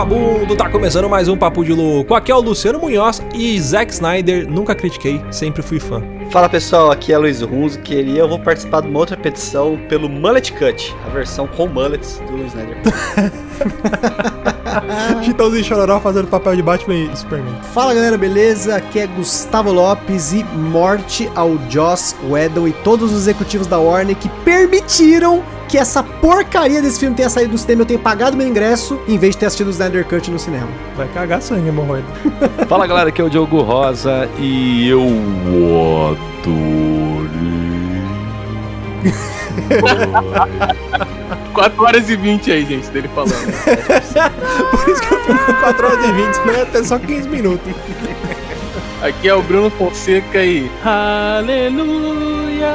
vagabundo, tá começando mais um Papo de Louco. Aqui é o Luciano Munhoz e Zack Snyder nunca critiquei, sempre fui fã. Fala pessoal, aqui é Luiz Runzo, e eu vou participar de uma outra petição pelo Mullet Cut, a versão com mullets do Snyder. Chitãozinho Chororó fazendo papel de Batman e Superman. Fala galera, beleza? Aqui é Gustavo Lopes e morte ao Joss Whedon e todos os executivos da Warner que permitiram que essa porcaria desse filme tenha saído do cinema. Eu tenho pagado meu ingresso em vez de ter assistido o Snyder Cut no cinema. Vai cagar sangue, hemorroida. Fala galera, aqui é o Diogo Rosa e eu adorei. 4 horas e 20 aí, gente, dele falando. Por isso que eu filme 4 horas e 20, senão ia ter só 15 minutos. Aqui é o Bruno Fonseca e. Aleluia!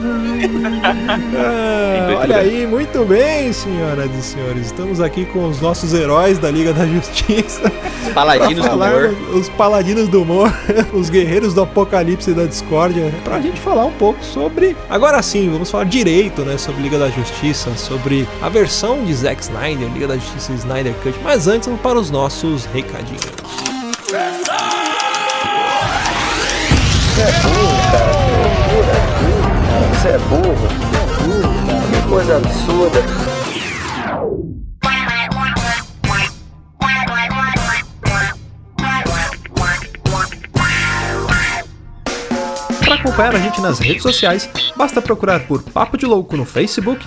ah, olha aí, muito bem, senhoras e senhores. Estamos aqui com os nossos heróis da Liga da Justiça. Os paladinos do humor. Os paladinos do humor, os guerreiros do apocalipse e da discórdia. Pra gente falar um pouco sobre. Agora sim, vamos falar direito, né? Sobre Liga da Justiça, sobre a versão de Zack Snyder, Liga da Justiça Snyder Cut. Mas antes, vamos para os nossos recadinhos. É burro, cara. Você é burro. É burro. Que coisa absurda. Para acompanhar a gente nas redes sociais, basta procurar por Papo de Louco no Facebook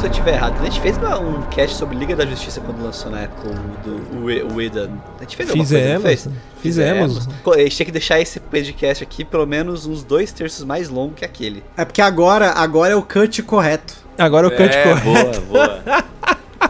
se eu estiver errado. A gente fez um cast sobre Liga da Justiça quando lançou na época do o Whedon. A gente fez alguma Fizemos, coisa, não fez? Fizemos. A gente tinha que deixar esse podcast aqui pelo menos uns dois terços mais longo que aquele. É porque agora, agora é o cut correto. Agora é o cut É, correto. boa, boa.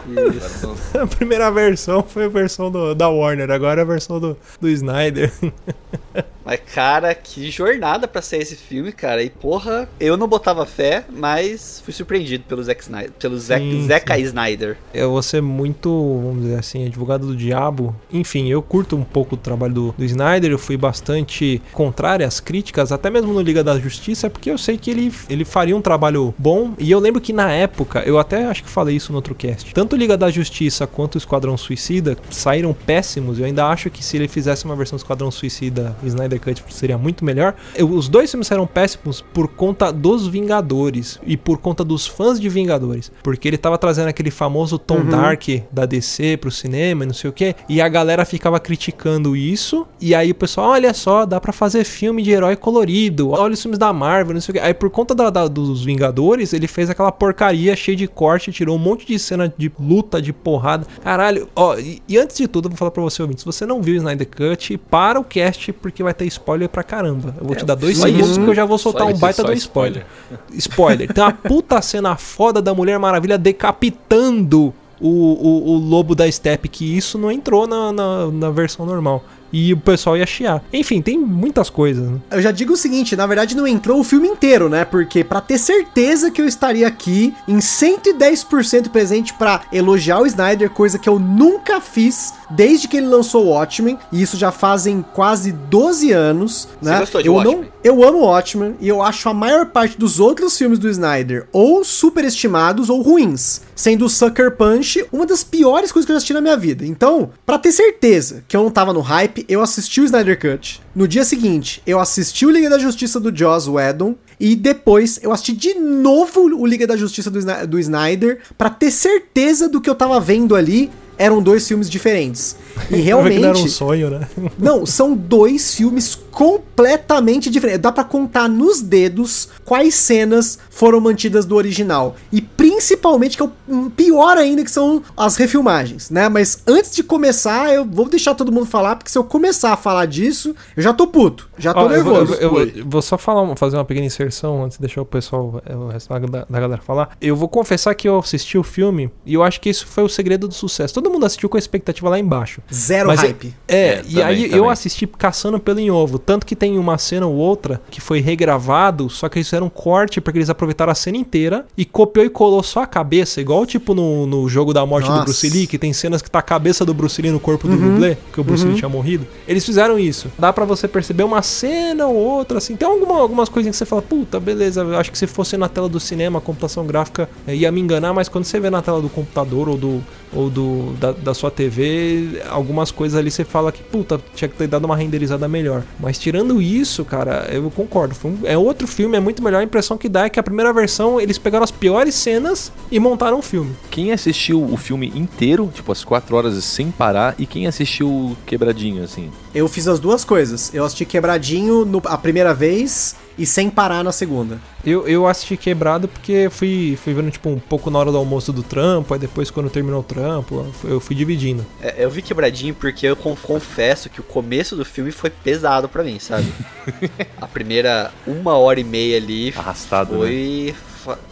Isso. A primeira versão foi a versão do, da Warner, agora é a versão do, do Snyder. Mas, cara, que jornada pra sair esse filme, cara. E, porra, eu não botava fé, mas fui surpreendido pelo Zack Snyder. Pelo Zack, Zeca. Snyder. Eu vou ser muito, vamos dizer assim, advogado do diabo. Enfim, eu curto um pouco o trabalho do, do Snyder, eu fui bastante contrário às críticas, até mesmo no Liga da Justiça, porque eu sei que ele, ele faria um trabalho bom. E eu lembro que na época, eu até acho que falei isso no outro cast, tanto Liga da Justiça quanto o Esquadrão Suicida saíram péssimos. Eu ainda acho que se ele fizesse uma versão do Esquadrão Suicida, o Snyder Cut seria muito melhor. Eu- os dois filmes saíram péssimos por conta dos Vingadores e por conta dos fãs de Vingadores, porque ele tava trazendo aquele famoso tom dark da DC pro cinema e não sei o que, e a galera ficava criticando isso, e aí o pessoal, olha só, dá pra fazer filme de herói colorido, olha os filmes da Marvel, não sei o que. Aí por conta da- da- dos Vingadores, ele fez aquela porcaria cheia de corte, tirou um monte de cena de luta, de porrada. Caralho, ó, e, e antes de tudo, eu vou falar pra você, ouvinte, se você não viu o Snyder Cut, para o cast, porque vai ter spoiler pra caramba. Eu vou te dar dois segundos, isso. porque eu já vou soltar um baita do spoiler. Spoiler. Tem uma puta cena foda da Mulher Maravilha decapitando o, o, o lobo da steppe, que isso não entrou na, na, na versão normal. e o pessoal ia chiar. Enfim, tem muitas coisas, né? Eu já digo o seguinte, na verdade não entrou o filme inteiro, né? Porque pra ter certeza que eu estaria aqui em 110% presente pra elogiar o Snyder, coisa que eu nunca fiz desde que ele lançou o Watchmen, e isso já fazem quase 12 anos, né? gostou de eu Watchmen? não, eu amo Watchmen e eu acho a maior parte dos outros filmes do Snyder ou superestimados ou ruins, sendo o Sucker Punch uma das piores coisas que eu já assisti na minha vida. Então, pra ter certeza que eu não tava no hype, eu assisti o Snyder Cut. No dia seguinte, eu assisti o Liga da Justiça do Joss Whedon e depois eu assisti de novo o Liga da Justiça do, do Snyder pra ter certeza do que eu tava vendo ali eram dois filmes diferentes. E realmente não era um sonho, né? não, são dois filmes completamente diferentes. Dá pra contar nos dedos quais cenas foram mantidas do original. E principalmente, que é o pior ainda, que são as refilmagens, né? Mas antes de começar, eu vou deixar todo mundo falar, porque se eu começar a falar disso, eu já tô puto, já tô Ó, eu, vou, nervoso. eu, eu- eu vou só falar, fazer uma pequena inserção antes de deixar o pessoal, é, o resto da, da- da galera falar. Eu vou confessar que eu assisti o filme e eu acho que isso foi o segredo do sucesso. Todo mundo assistiu com a expectativa lá embaixo. Zero Mas hype. É, É, e também, aí eu também. assisti caçando pelo em ovo. Tanto que tem uma cena ou outra que foi regravado, só que eles fizeram um corte porque eles aproveitaram a cena inteira e copiou e colou só a cabeça, igual tipo no, no jogo da morte Nossa. do Bruce Lee, que tem cenas que tá a cabeça do Bruce Lee no corpo do dublê, que o Bruce Lee tinha morrido. Eles fizeram isso. Dá pra você perceber uma cena ou outra, assim. Tem alguma, algumas coisinhas que você fala, puta, beleza, eu acho que se fosse na tela do cinema, a computação gráfica eh, ia me enganar, mas quando você vê na tela do computador ou do, ou do da, da sua TV, algumas coisas ali você fala que, puta, tinha que ter dado uma renderizada melhor. Mas tirando isso, cara, eu concordo. Um- é outro filme, é muito melhor. A impressão que dá é que a primeira versão eles pegaram as piores cenas e montaram um filme. Quem assistiu o filme inteiro, tipo as quatro horas sem parar, e quem assistiu quebradinho, assim? Eu fiz as duas coisas. Eu assisti quebradinho no- a primeira vez e sem parar na segunda. Eu, eu assisti quebrado porque fui, fui vendo, tipo, um pouco na hora do almoço do trampo, aí depois quando terminou o trampo, eu fui dividindo. É, eu vi quebradinho porque eu con- confesso que o começo do filme foi pesado pra mim, sabe? A primeira uma hora e meia ali Arrastado, né? foi fa-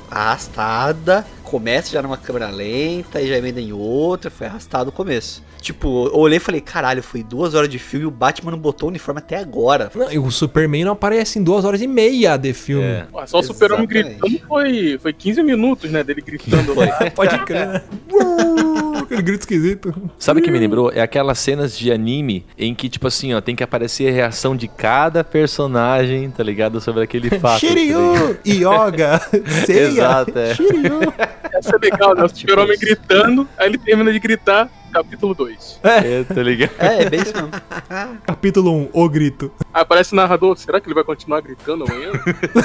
arrastada. Começa já numa câmera lenta e já emenda em outra. Foi arrastado o começo. Tipo, eu olhei e falei, caralho, foi duas horas de filme e o Batman não botou o uniforme até agora. Não, e o Superman não aparece em duas horas e meia de filme. É. Pô, Só o Super-Homem Exatamente. gritando foi, foi 15 minutos, né? Dele gritando lá. Pode crer. Aquele grito esquisito. Sabe o que me lembrou? É aquelas cenas de anime em que, tipo assim, ó, tem que aparecer a reação de cada personagem, tá ligado? Sobre aquele fato. tá? Shiryu, Yoga, Seiya, Exato, é. Shiryu. Essa é legal, né? O Super-Homem isso. gritando, aí ele termina de gritar, capítulo 2. É, tá ligado? É, é bem isso mesmo. Capítulo 1, O Grito. Aí aparece o narrador, será que ele vai continuar gritando amanhã?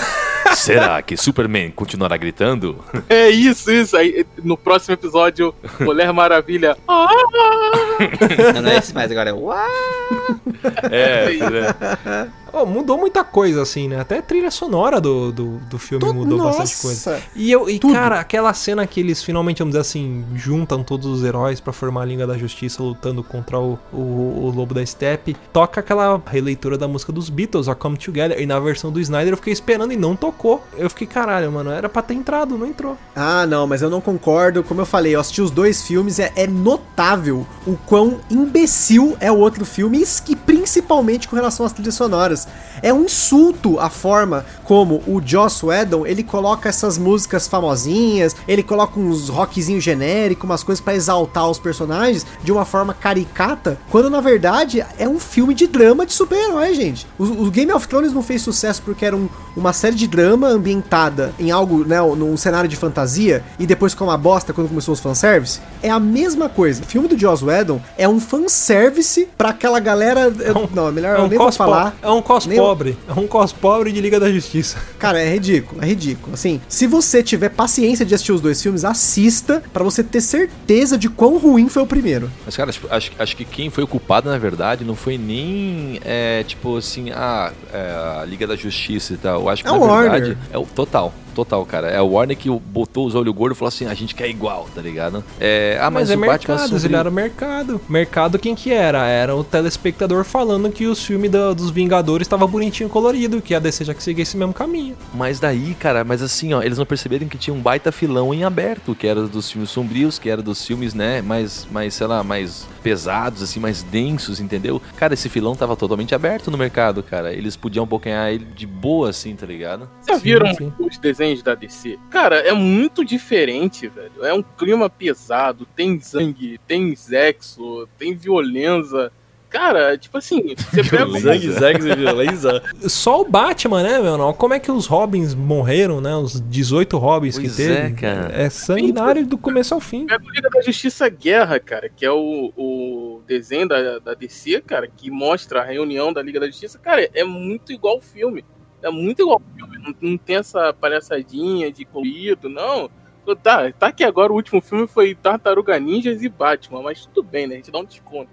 Será que Superman continuará gritando? é isso, isso. Aí no próximo episódio, Mulher Maravilha. Ah! Não, não é esse mais agora, é uau! É, é. Oh, mudou muita coisa, assim, né? Até a trilha sonora do, do, do filme Tudo- mudou nossa. bastante coisa. E, eu, e Tudo. cara, aquela cena que eles finalmente, vamos dizer assim, juntam todos os heróis pra formar a Liga da Justiça lutando contra o, o, o Lobo da Steppe, toca aquela releitura da música dos Beatles, a Come Together, e na versão do Snyder eu fiquei esperando e não tocou. Eu fiquei, caralho, mano, era pra ter entrado, não entrou. Ah, não, mas eu não concordo. Como eu falei, eu assisti os dois filmes, é, é notável o quão imbecil é o outro filme, e principalmente com relação às trilhas sonoras. É um insulto a forma como o Joss Whedon, ele coloca essas músicas famosinhas, ele coloca uns rockzinhos genéricos, umas coisas pra exaltar os personagens de uma forma caricata, quando na verdade é um filme de drama de super-herói, gente. O, o Game of Thrones não fez sucesso porque era um- uma série de drama ambientada em algo, né, num cenário de fantasia, e depois ficou uma bosta quando começou os fanservice. É a mesma coisa. O filme do Joss Whedon é um fanservice pra aquela galera. eu- não, é melhor É eu um nem vou falar. é um cos Nem- pobre. É um cos pobre de Liga da Justiça. Cara, é ridículo, é ridículo. Assim, se você tiver paciência de assistir os dois filmes, assista pra você ter certeza de quão ruim foi o primeiro. Mas, cara, tipo, acho, acho que quem foi o culpado, na verdade, não foi nem, é, tipo assim, a, é, a Liga da Justiça e tal. Eu acho que, É na o Warner. verdade, é o total. Total, cara. É o Warner que botou os olhos gordos e falou assim: a gente quer igual, tá ligado? É, ah, mas, Mas, é o Batman mercado, sombrio- ele era mercado. Mercado quem que era? Era o telespectador falando que os filmes da- dos Vingadores tava bonitinho e colorido, que a DC já que seguia esse mesmo caminho. Mas daí, cara, mas assim, ó, eles não perceberam que tinha um baita filão em aberto, que era dos filmes sombrios, que era dos filmes, né, mais, mais sei lá, mais pesados, assim, mais densos, entendeu? Cara, esse filão tava totalmente aberto no mercado, cara. Eles podiam bocanhar ele de boa, assim, tá ligado? Já viram sim. os desenhos da DC? Cara, é muito diferente, velho. É um clima pesado, tem sangue, tem sexo, tem violência. Cara, tipo assim, você pega violência. Só o Batman, né, meu? Não? Como é que os Robins morreram, né? Os 18 Robins Pois que teve. é, cara. É sanguinário do começo ao fim. Pega o Liga da Justiça Guerra, cara, que é o, o desenho da, da DC, cara, que mostra a reunião da Liga da Justiça. Cara, é muito igual ao filme. É muito igual filme. Não, não tem essa palhaçadinha de colorido, não. Tá, tá que agora o último filme foi Tartaruga Ninjas e Batman, mas tudo bem, né? A gente dá um desconto.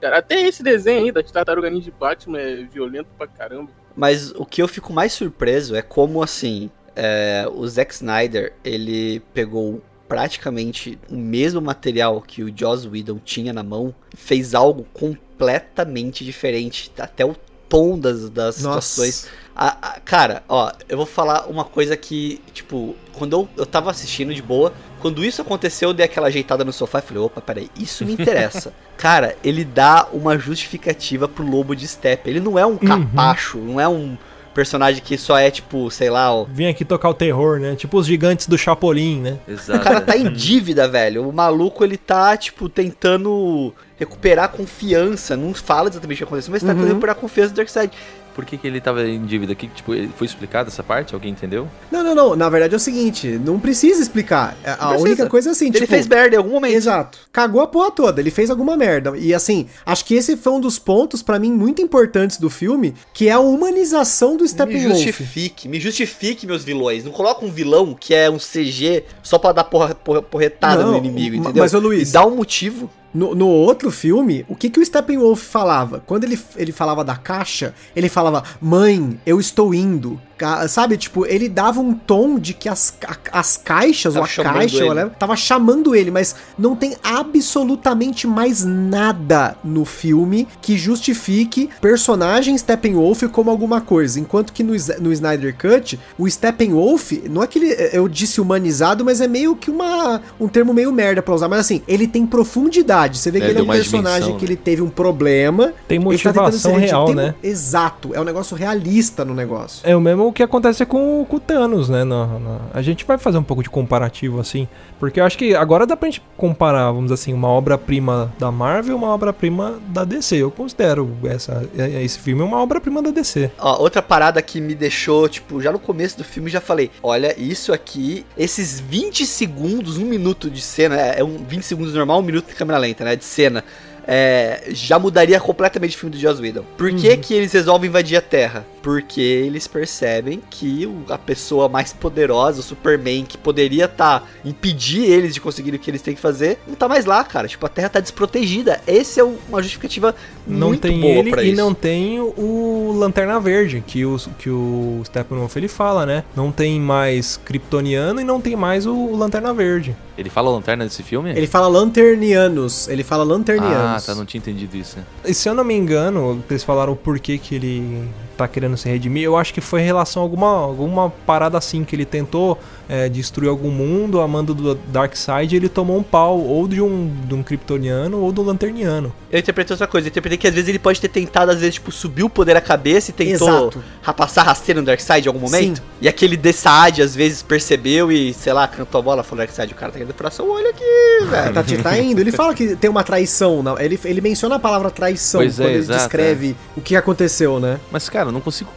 Cara, até esse desenho aí da Tartaruga Ninja e Batman é violento pra caramba. Mas o que eu fico mais surpreso é como, assim, é, o Zack Snyder, ele pegou praticamente o mesmo material que o Joss Whedon tinha na mão, fez algo completamente diferente, até o tom das, das situações. A- a- cara, ó, eu vou falar uma coisa que, tipo, quando eu, eu tava assistindo de boa, quando isso aconteceu, eu dei aquela ajeitada no sofá e falei, opa, peraí, isso me interessa. cara, ele dá uma justificativa pro lobo de steppe. Ele não é um capacho, não é um personagem que só é, tipo, sei lá, ó, Vim aqui tocar o terror, né? Tipo os gigantes do Chapolin, né? Exato. o cara tá em dívida, velho. O maluco, ele tá, tipo, tentando recuperar a confiança. Não fala exatamente o que aconteceu, mas tá tentando recuperar a confiança do Darkseid. Por que, que ele tava em dívida? Que, tipo, foi explicado essa parte? Alguém entendeu? Não, não, não. Na verdade é o seguinte, não precisa explicar. A a precisa. única coisa é assim, Ele tipo... fez merda em algum momento. Exato. Cagou a porra toda, ele fez alguma merda. E assim, acho que esse foi um dos pontos, pra mim, muito importantes do filme, que é a humanização do Me Steppenwolf. justifique, me justifique, meus vilões. Não coloca um vilão que é um CG só pra dar porra, porra- porretada Não, no inimigo, entendeu? mas, ô, Luiz- E dá um motivo. No, no outro filme, o que, que o Steppenwolf falava? Quando ele, ele falava da caixa, ele falava, mãe, eu estou indo. Sabe, tipo, ele dava um tom de que as, a- as caixas, Tava ou a caixa, ele. ou whatever, tava chamando ele, mas não tem absolutamente mais nada no filme que justifique personagem Steppenwolf como alguma coisa. Enquanto que no, no Snyder Cut, o Steppenwolf, não é que ele, eu disse humanizado, mas é meio que uma, um termo meio merda pra usar, mas assim, ele tem profundidade. Você vê que É, ele é um personagem dimensão, que né? ele teve um problema. Tem ele tá tentando motivação ser redimido. real, Tem né? Exato, é um negócio realista no negócio. É o mesmo que acontece com, com o Thanos, né? A gente vai fazer um pouco de comparativo, assim. Porque eu acho que agora dá pra gente comparar, vamos dizer assim, uma obra-prima da Marvel e uma obra-prima da DC. Eu considero essa, é- esse filme uma obra-prima da DC. Ó, outra parada que me deixou, tipo, já no começo do filme já falei, olha, isso aqui, esses 20 segundos, um minuto de cena, é, é um 20 segundos normal, um minuto de câmera lenta, né, de cena, é, já mudaria completamente o filme do Joss Whedon. Por que que eles resolvem invadir a Terra? Porque eles percebem que a pessoa mais poderosa, o Superman, que poderia estar impedir eles de conseguir o que eles têm que fazer, não tá mais lá, cara. Tipo, a Terra tá desprotegida. Essa é uma justificativa Não muito tem boa ele pra e isso. não tem o Lanterna Verde, que o, que o Steppenwolf ele fala, né? Não tem mais Kryptoniano e não tem mais o Lanterna Verde. Ele fala lanterna desse filme? Ele fala lanternianos, ele fala Ah, lanternianos. tá, não tinha entendido isso. E se eu não me engano, eles falaram o porquê que ele tá querendo se redimir. Eu acho que foi em relação a alguma, alguma parada assim, que ele tentou é, destruir algum mundo, a mando do Darkseid, ele tomou um pau ou de um, de um Kryptoniano ou do Lanterniano. Eu interpretei outra coisa. Eu interpretei que às vezes ele pode ter tentado, às vezes, tipo, subir o poder à cabeça e tentou Exato. passar rasteiro no Darkseid em algum momento. Sim. E aquele Desaad, às vezes, percebeu e, sei lá, cantou a bola, falou Darkseid, o cara tá indo pra ação, olha aqui, velho. Tá, tá indo. Ele fala que tem uma traição. Não. Ele, ele menciona a palavra traição Pois é, quando ele exato, descreve o que aconteceu, né? Mas, cara, eu não consigo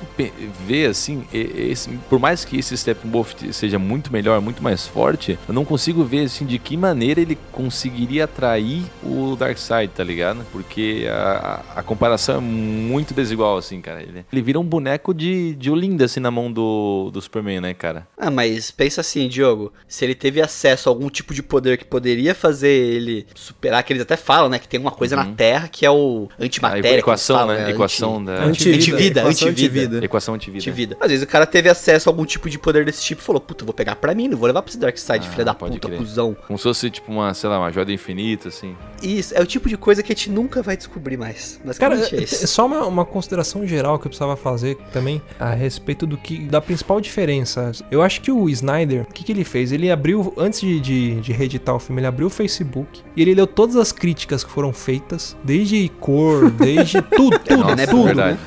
ver assim. esse- por mais que esse Steppenwolf seja muito melhor, muito mais forte, eu não consigo ver assim de que maneira ele conseguiria atrair o Darkseid, tá ligado? Porque a, a- a comparação é muito desigual, assim, cara. Ele, ele vira um boneco de, de Olinda, assim, na mão do, do Superman, né, cara? Ah, mas pensa assim, Diogo. Se ele teve acesso a algum tipo de poder que poderia fazer ele superar, que eles até falam, né? Que tem uma coisa na Terra que é o A antimatéria. equação, que eles né? falam, equação anti- da. Anti- Antivida, Equação Equação antivida. antivida. Equação antivida. de vida. Às vezes o cara teve acesso a algum tipo de poder desse tipo e falou, puta, vou pegar pra mim, não vou levar pra esse Darkseid, Ah, filha da pode puta, crer. cuzão. Como se fosse, tipo, uma, sei lá, uma joia do infinito, assim. Isso, é o tipo de coisa que a gente nunca vai descobrir mais. Cara, Basicamente é é isso. só uma, uma consideração geral que eu precisava fazer também a respeito do que da principal diferença. Eu acho que o Snyder, o que, que ele fez? Ele abriu, antes de, de, de reeditar o filme, ele abriu o Facebook e ele leu todas as críticas que foram feitas, desde cor, desde tudo, tudo, Não, né, tudo. verdade.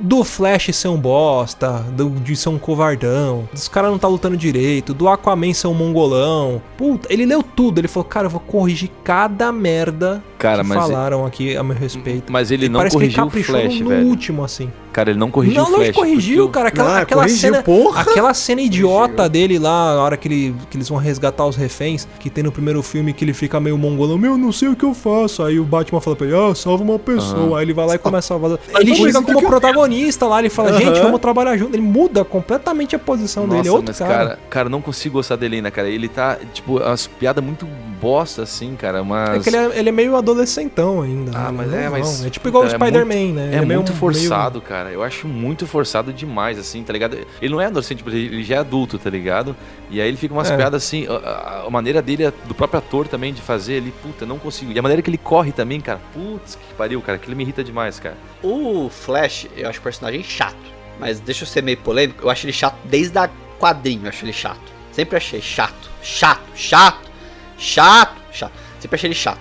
Do Flash ser um bosta, do, de ser um covardão, dos caras não tá lutando direito, do Aquaman ser um mongolão. Puta, ele leu tudo. Ele falou, cara, eu vou corrigir cada merda Cara, que falaram aqui a meu respeito. Mas ele não que ele corrigiu o Flash, no, velho. no último, assim. Cara, ele não corrigiu não, o não Flash. corrigiu, porque cara. Aquela, Não, aquela corrigiu, cena. porra. Aquela cena idiota dele lá, na hora que, ele, que eles vão resgatar os reféns, que tem no primeiro filme que ele fica meio mongolão, meu, não sei o que eu faço. Aí o Batman fala pra ele, ah, salva uma pessoa. Aí ele vai lá e começa a salvar. Ele chega como que eu- protagonista lá, ele fala, gente, vamos trabalhar junto. Ele muda completamente a posição Nossa, dele, é outro mas cara. cara, cara, não consigo gostar dele ainda, cara. Ele tá, tipo, as piadas muito bosta, assim, cara. Mas. É que ele é, ele é meio adolescentão ainda. Ah, né? mas é, Não, mas- É tipo igual o é Spider-Man, né? É Ele meio- muito meio- forçado, cara. Eu acho muito forçado demais, assim, tá ligado? Ele não é adolescente, ele já é adulto, tá ligado? E aí ele fica umas É. piadas assim, a, a- maneira dele, é do próprio ator também, de fazer, ele, puta, não consigo. E a maneira que ele corre também, cara, putz, que pariu, cara, aquilo me irrita demais, cara. O Flash, eu acho o personagem chato. Mas deixa eu ser meio polêmico, eu acho ele chato desde a quadrinho, eu acho ele chato. Sempre achei chato, chato, chato, chato, chato. Sempre achei ele chato.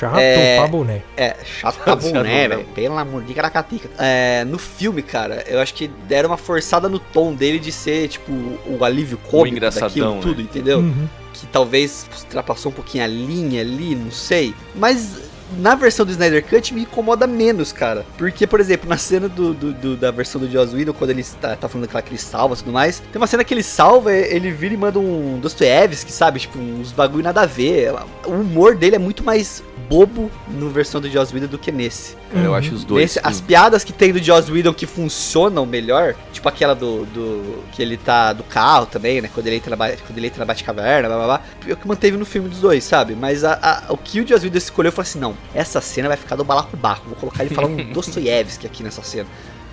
Chato É- pra boné. É, chato pra boné, velho. Pelo amor de caracatica. É, no filme, cara, eu acho que deram uma forçada no tom dele de ser, tipo, o alívio cômico engraçadão, daquilo né? tudo, entendeu? Uhum. que talvez ultrapassou um pouquinho a linha ali, não sei. Mas na versão do Snyder Cut me incomoda menos, cara. Porque, por exemplo, na cena do, do- do- da versão do Joss Whedon, quando ele tá, tá falando que ele salva e tudo mais, tem uma cena que ele salva, ele vira e manda um Dostoiévski, sabe? Tipo, uns bagulho nada a ver. O humor dele é muito mais bobo no versão do Joss Whedon do que nesse. Cara, eu Uhum. acho os dois. Nesse- as piadas que tem do Joss Whedon que funcionam melhor, tipo aquela do, do que ele tá do carro também, né? Quando ele entra na, quando ele entra na Batcaverna, blá blá blá. É o que manteve no filme dos dois, sabe? Mas a- a- o que o Joss Whedon escolheu foi assim: não, essa cena vai ficar do balacobaco. Vou colocar ele falando Dostoiévski aqui nessa cena.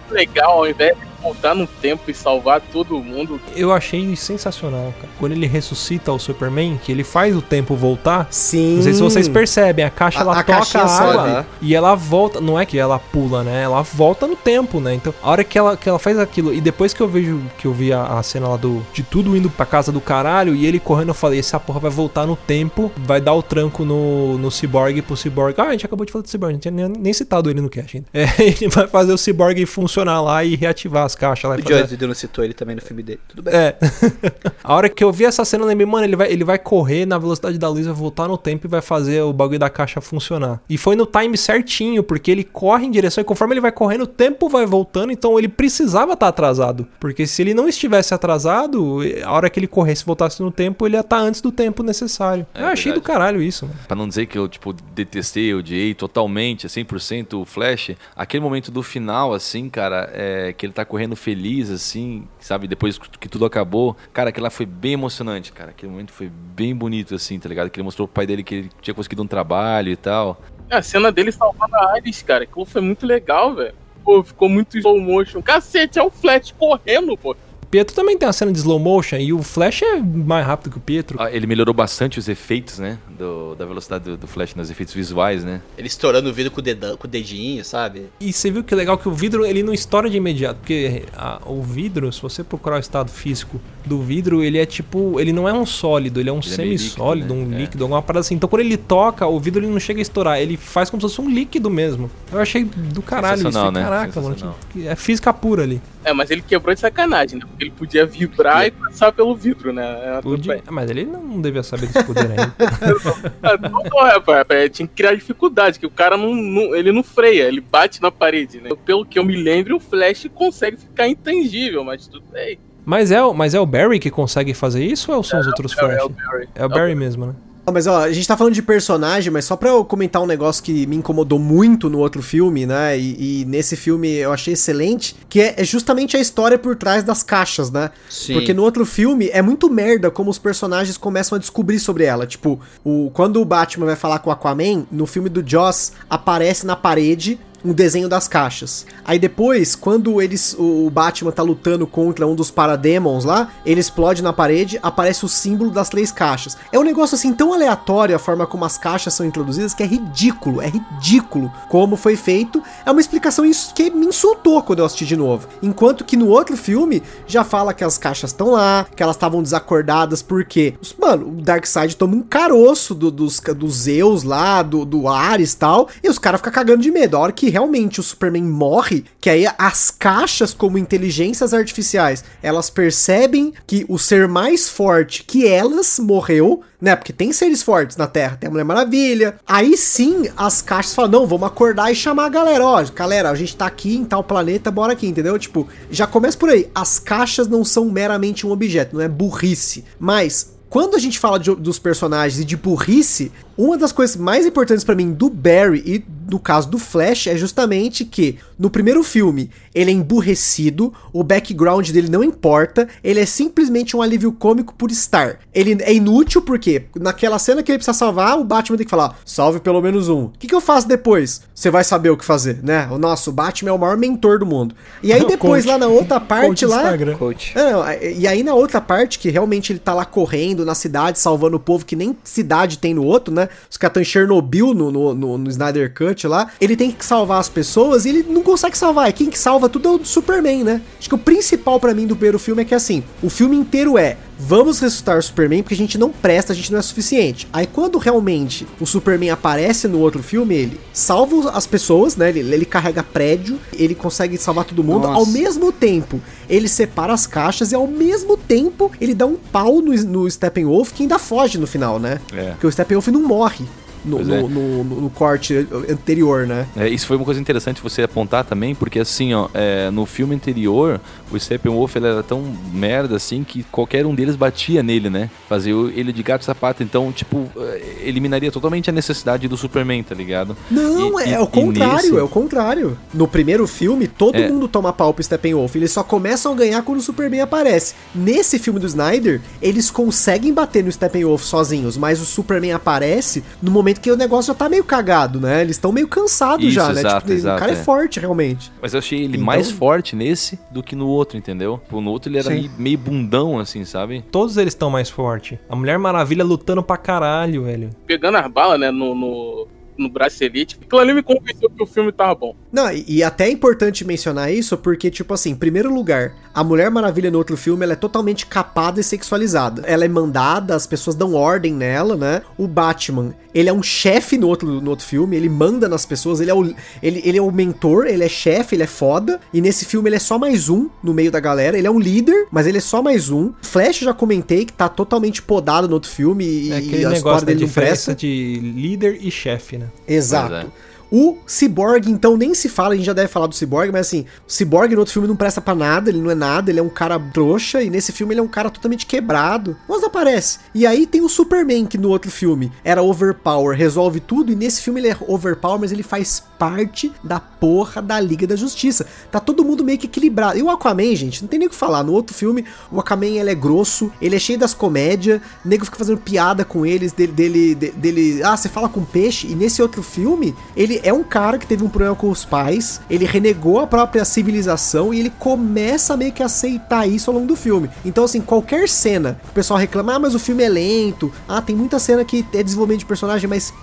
Legal, ao invés de voltar no tempo e salvar todo mundo. Eu achei sensacional, cara. Quando ele ressuscita o Superman, que ele faz o tempo voltar. Sim. Não sei se vocês percebem, a caixa A- ela a toca a água e ela volta. Não é que ela pula, né? Ela volta no tempo, né? Então, a hora que ela, que ela faz aquilo, e depois que eu vejo que eu vi a, a cena lá do de tudo indo pra casa do caralho e ele correndo, eu falei: essa porra vai voltar no tempo, vai dar o tranco no, no Cyborg pro Cyborg. Ah, a gente acabou de falar do Cyborg, a gente tinha nem, nem citado ele no cast ainda. É, ele vai fazer o Cyborg funcionar lá e reativar as caixas lá. e O fazer- Whedon citou ele também no filme dele. Tudo bem. é. a hora que eu vi essa cena, eu lembrei, mano, ele vai, ele vai correr na velocidade da luz, vai voltar no tempo e vai fazer o bagulho da caixa funcionar. E foi no time certinho, porque ele corre em direção e conforme ele vai correndo, o tempo vai voltando, então ele precisava estar atrasado. Porque se ele não estivesse atrasado, a hora que ele corresse e voltasse no tempo, ele ia estar antes do tempo necessário. É eu achei verdade. do caralho isso, mano. Pra não dizer que eu, tipo, detestei, odiei totalmente, 100% o Flash, aquele momento do final, assim, cara, é, que ele tá correndo feliz, assim, sabe, depois que tudo acabou, cara, aquilo lá foi bem emocionante, cara, aquele momento foi bem bonito, assim, tá ligado? Que ele mostrou pro pai dele que ele tinha conseguido um trabalho e tal. A cena dele salvando a Ares, cara, aquilo foi muito legal, velho. Pô, ficou muito slow motion. Cacete, é o Flash correndo, pô. O Pietro também tem uma cena de slow motion e o Flash é mais rápido que o Pietro. Ah, ele melhorou bastante os efeitos, né, do- da velocidade do, do Flash nos efeitos visuais, né? Ele estourando o vidro com o, dedão, com o dedinho, sabe? E você viu que legal que o vidro ele não estoura de imediato, porque a- o vidro, se você procurar o estado físico do vidro, ele é tipo, ele não é um sólido, ele é um Ele é semi-sólido, líquido, né? um É. líquido, alguma parada assim. Então quando ele toca, o vidro ele não chega a estourar, ele faz como se fosse um líquido mesmo. Eu achei do caralho isso. Né? Caraca, mano, que é física pura ali. É, mas ele quebrou de sacanagem, né? Ele podia vibrar e passar pelo vidro, né? É, Podia- mas ele não devia saber desse poder ainda. É, não, não, é, pô, é, tinha que criar dificuldade, que o cara não, não- ele não freia, ele bate na parede, né? Pelo que eu me lembro, o Flash consegue ficar intangível, mas tudo bem. mas, é, o- mas é o Barry que consegue fazer isso ou são os outros É, é Flash? o Barry. É o Barry mesmo, né? Ah, Mas ó, a gente tá falando de personagem, mas só pra eu comentar um negócio que me incomodou muito no outro filme, né? E, e nesse filme eu achei excelente, que é, é justamente a história por trás das caixas, né? Sim. Porque no outro filme é muito merda como os personagens começam a descobrir sobre ela. Tipo, o, quando o Batman vai falar com o Aquaman, no filme do Joss, aparece na parede um desenho das caixas. Aí depois, quando eles o Batman tá lutando contra um dos parademons lá, ele explode na parede, aparece o símbolo das três caixas. É um negócio assim tão aleatório a forma como as caixas são introduzidas que é ridículo, é ridículo como foi feito. É uma explicação que me insultou quando eu assisti de novo. Enquanto que no outro filme já fala que as caixas estão lá, que elas estavam desacordadas porque, mano, o Darkseid toma um caroço do, dos, dos Zeus lá, do, do Ares e tal, e os caras ficam cagando de medo. A hora que realmente o Superman morre, que aí as caixas como inteligências artificiais, elas percebem que o ser mais forte que elas morreu, né? Porque tem seres fortes na Terra, tem a Mulher Maravilha. Aí sim, as caixas falam: não, vamos acordar e chamar a galera. Ó, galera, a gente tá aqui em tal planeta, bora aqui, entendeu? Tipo, já começa por aí. As caixas não são meramente um objeto, não é burrice. Mas quando a gente fala de, dos personagens e de burrice, uma das coisas mais importantes para mim do Barry e no caso do Flash é justamente que no primeiro filme ele é emburrecido, o background dele não importa, ele é simplesmente um alívio cômico por estar. Ele é inútil porque naquela cena que ele precisa salvar, o Batman tem que falar: salve pelo menos um. O que, que eu faço depois? Você vai saber o que fazer, né? O nosso Batman é o maior mentor do mundo. E aí depois lá na outra parte lá. Coach. É, e aí na outra parte que realmente ele tá lá correndo na cidade, salvando o povo que nem cidade tem no outro, né? Os caras estão em Chernobyl no, no, no, no, Snyder Cut lá. Ele tem que salvar as pessoas e ele não consegue salvar. É quem que salva tudo é o Superman, né? Acho que o principal para mim do primeiro filme é que assim, o filme inteiro é vamos ressuscitar o Superman porque a gente não presta, a gente não é suficiente. Aí quando realmente o Superman aparece no outro filme, ele salva as pessoas, né? Ele, ele carrega prédio, ele consegue salvar todo mundo. Nossa. Ao mesmo tempo, ele separa as caixas e ao mesmo tempo ele dá um pau no, no Steppenwolf que ainda foge no final, né? É. Porque o Steppenwolf não morre no, no, é. no, no, corte anterior, né? É, isso foi uma coisa interessante você apontar também, porque assim, ó, é, no filme anterior, o Steppenwolf ele era tão merda assim que qualquer um deles batia nele, né? Fazia ele de gato sapato, então, tipo, é, eliminaria totalmente a necessidade do Superman, tá ligado? Não, e, é, e, o contrário, nesse... é o contrário. No primeiro filme, todo é. mundo toma pau pro Steppenwolf, eles só começam a ganhar quando o Superman aparece. Nesse filme do Snyder, eles conseguem bater no Steppenwolf sozinhos, mas o Superman aparece no momento momento que o negócio já tá meio cagado, né? Eles estão meio cansados Isso, já, né? Exato, tipo, exato, o cara é. é. forte, realmente. Mas eu achei ele então... mais forte nesse do que no outro, entendeu? No outro ele era meio, meio, bundão, assim, sabe? Todos eles estão mais fortes. A Mulher Maravilha lutando pra caralho, velho. Pegando as balas, né, no, no no bracelete. Aquilo ali me convenceu que o filme tava bom. Não, e, e, até é importante mencionar isso porque, tipo assim, em primeiro lugar, a Mulher Maravilha no outro filme ela é totalmente capada e sexualizada. Ela é mandada, as pessoas dão ordem nela, né? O Batman, ele é um chefe no outro, no outro filme, ele manda nas pessoas, ele é, o, ele, ele é o mentor, ele é chefe, ele é foda. E nesse filme ele é só mais um no meio da galera. Ele é um líder, mas ele é só mais um. Flash já comentei que tá totalmente podado no outro filme e, é aquele a negócio da diferença de líder e chefe, né? Exato. O Cyborg, então, nem se fala, a gente já deve falar do Cyborg, mas assim, o Cyborg no outro filme não presta para nada, ele não é nada, ele é um cara trouxa, e nesse filme ele é um cara totalmente quebrado. Mas aparece. E aí tem o Superman, que no outro filme era overpower, resolve tudo, e nesse filme ele é overpower, mas ele faz parte da porra da Liga da Justiça. Tá todo mundo meio que equilibrado. E o Aquaman, gente, não tem nem o que falar. No outro filme, o Aquaman ele é grosso, ele é cheio das comédias, o nego fica fazendo piada com eles, dele, dele, dele, ah, você fala com peixe, e nesse outro filme, ele é um cara que teve um problema com os pais, ele renegou a própria civilização e ele começa meio que a aceitar isso ao longo do filme. Então, assim, qualquer cena, o pessoal reclama, ah, mas o filme é lento, ah, tem muita cena que é desenvolvimento de personagem, mas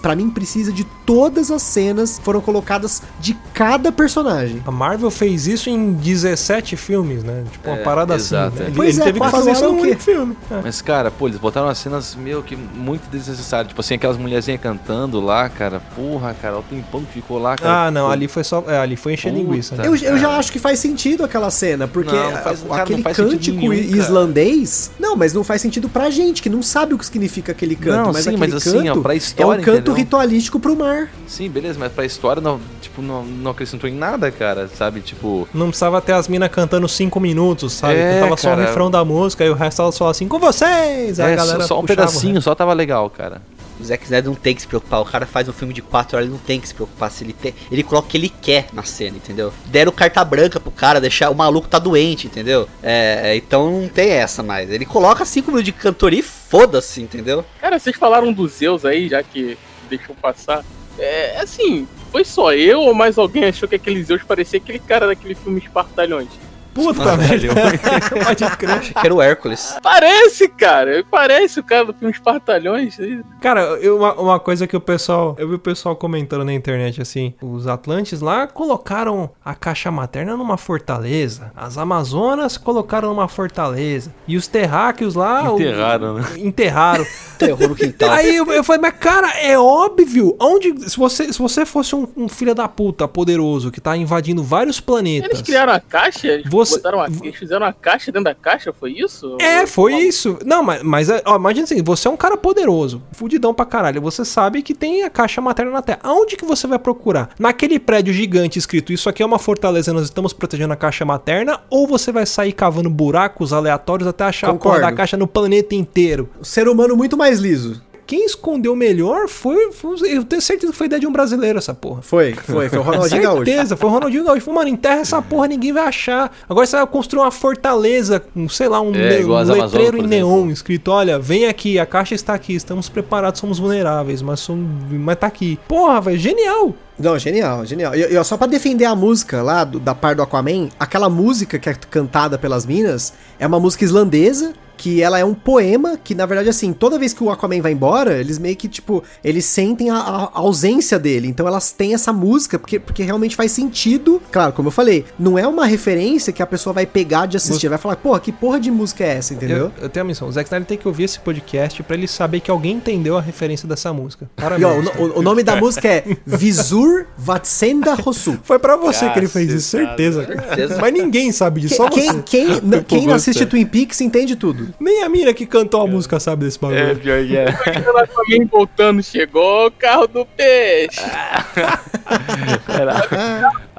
para mim precisa de todas as cenas foram colocadas de cada personagem. A Marvel fez isso em 17 filmes, né? Tipo, uma é, parada assim, exato, assim. Né? Ele, pois ele é, teve que fazer isso em um único filme. É. Mas, cara, pô, eles botaram umas cenas meio que muito desnecessárias. Tipo assim, aquelas mulherzinhas cantando lá, cara. Porra, cara, tempão que ficou lá, cara. Ah, não, ali foi só. É, ali foi encher Puta, linguiça. Né? Eu, eu já acho que faz sentido aquela cena, porque não, não faz, cara, aquele cântico nenhum, islandês. Não, mas não faz sentido pra gente, que não sabe o que significa aquele canto. Não, mas sim, mas assim, ó, pra história. É um canto entendeu? ritualístico pro mar. Sim, beleza, mas pra história não, tipo, não, não acrescentou em nada, cara, sabe? Tipo. Não precisava ter as minas cantando cinco minutos, sabe? É, Cantava só o refrão da música e o resto elas falavam assim, com vocês! É, a galera só, só um pedacinho, só tava legal, cara. O Zack Snyder não tem que se preocupar. O cara faz um filme de 4 horas, ele não tem que se preocupar. Se ele, tem, ele coloca o que ele quer na cena, entendeu? Deram carta branca pro cara, deixar o maluco tá doente, entendeu? É, então não tem essa mais. Ele coloca 5 minutos de cantoria e foda-se, entendeu? Cara, vocês falaram dos Zeus aí, já que deixou passar. É assim, foi só eu ou mais alguém achou que aquele Zeus parecia aquele cara daquele filme Espartalhões? Puta merda. Pode crer. Acho que era o Hércules. Parece, cara. Parece o cara do filme Espartalhões. Cara, eu- uma, uma coisa que o pessoal. Eu vi o pessoal comentando na internet assim: os Atlantes lá colocaram a caixa materna numa fortaleza. As Amazonas colocaram numa fortaleza. E os terráqueos lá. o- Enterraram, né? Enterraram. Terror no quintal. Aí eu, eu falei, mas cara, é óbvio. Onde. Se você, se você fosse um, um filho da puta poderoso que tá invadindo vários planetas. Eles criaram a caixa? Eles, Você- botaram a, eles fizeram a caixa dentro da caixa? Foi isso? É, foi isso. Não, mas, mas ó, imagina assim, você é um cara poderoso, fudidão pra caralho. Você sabe que tem a caixa materna na Terra. Aonde que você vai procurar? Naquele prédio gigante escrito, isso aqui é uma fortaleza, nós estamos protegendo a caixa materna, ou você vai sair cavando buracos aleatórios até achar a porra Concordo. da caixa no planeta inteiro? O ser humano muito mais liso. Quem escondeu melhor foi, foi- Eu tenho certeza que foi ideia de um brasileiro essa porra. Foi, foi, foi o Ronaldinho Gaúcho. certeza, foi o Ronaldinho Gaúcho. Falou, Mano, enterra essa porra, ninguém vai achar. Agora você vai construir uma fortaleza, um, sei lá, um, É, igual um letreiro Amazonas, em neon escrito: olha, vem aqui, a caixa está aqui, estamos preparados, somos vulneráveis, mas, somos, mas tá aqui. Porra, velho, genial. Não, genial, genial. E, só pra defender a música lá do- da par do Aquaman, aquela música que é cantada pelas minas é uma música islandesa. Que ela é um poema que, na verdade, assim, toda vez que o Aquaman vai embora, eles meio que, tipo, eles sentem a, a- ausência dele. Então elas têm essa música, porque, porque realmente faz sentido. Claro, como eu falei, não é uma referência que a pessoa vai pegar de assistir. Vai falar, porra, que porra de música é essa, entendeu? Eu, eu tenho a missão. O Zack Snyder tem que ouvir esse podcast pra ele saber que alguém entendeu a referência dessa música. E Parabéns. ó, o, o- o nome da música é Visur Vatsenda Rosu. Foi pra você que ele fez isso, certeza. Certeza. Mas ninguém sabe disso, só Quem, você. quem, não, quem não assiste Twin Peaks entende tudo. Nem a mina que cantou a música sabe desse bagulho. É, pior que é. Ela também voltando, chegou o carro do peixe.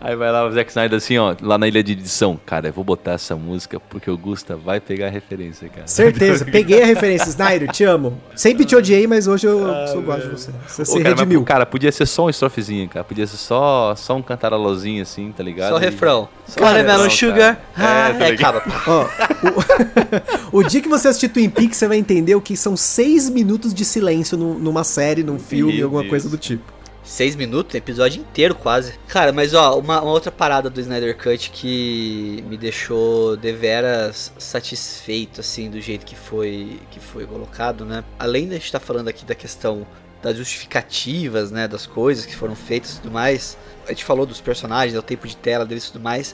Aí vai lá o Zack Snyder assim, ó, lá na ilha de edição. Cara, eu vou botar essa música porque o Gusta vai pegar a referência, cara. Certeza, peguei a referência. Snyder, te amo. Sempre te odiei, mas hoje eu sou gosto de você. Você Ô, se cara, mas, redimiu. cara, podia ser só um estrofezinho, cara. Podia ser só, só um cantarolozinho assim, tá ligado? Só E- refrão. Só Caramelo refrão, sugar. cara. Ah, É, tá é, acaba. Ó, o, o dia que você assistir Twin Peaks, você vai entender o que são seis minutos de silêncio num- numa série, num filme, Meu alguma Deus. coisa do tipo. Seis minutos, episódio inteiro quase. Cara, mas ó, uma, uma outra parada do Snyder Cut que me deixou deveras satisfeito, assim, do jeito que foi, que foi colocado, né? Além de a gente estar falando aqui da questão das justificativas, né, das coisas que foram feitas e tudo mais, a gente falou dos personagens, do tempo de tela deles e tudo mais,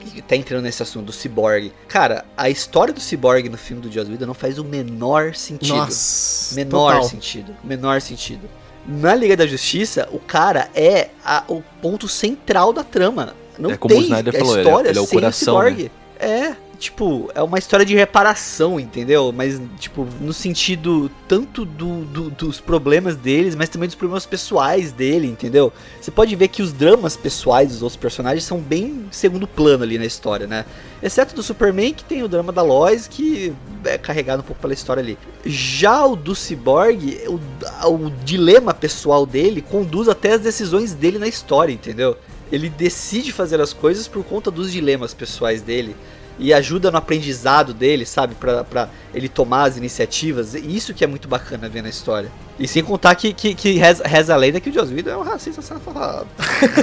que tá entrando nesse assunto do Cyborg. Cara, a história do Cyborg no filme do Joss Whedon não faz o menor sentido. Nossa. Menor total. sentido. Menor sentido. Na Liga da Justiça, o cara é a- o ponto central da trama. Não É como tem o Snyder a falou, ele é- história ele é o coração, Cyborg. É, tipo, é uma história de reparação, entendeu? Mas, tipo, no sentido tanto do, do- dos problemas deles, mas também dos problemas pessoais dele, entendeu? Você pode ver que os dramas pessoais dos outros personagens são bem segundo plano ali na história, né? Exceto do Superman, que tem o drama da Lois, que é carregado um pouco pela história ali. Já o do Cyborg, o, o dilema pessoal dele conduz até as decisões dele na história, entendeu? Ele decide fazer as coisas por conta dos dilemas pessoais dele. E ajuda no aprendizado dele, sabe? Pra, pra ele tomar as iniciativas. Isso que é muito bacana ver na história. E sem contar que, que, que reza, reza a lenda que o Joss Whedon é um racista safado.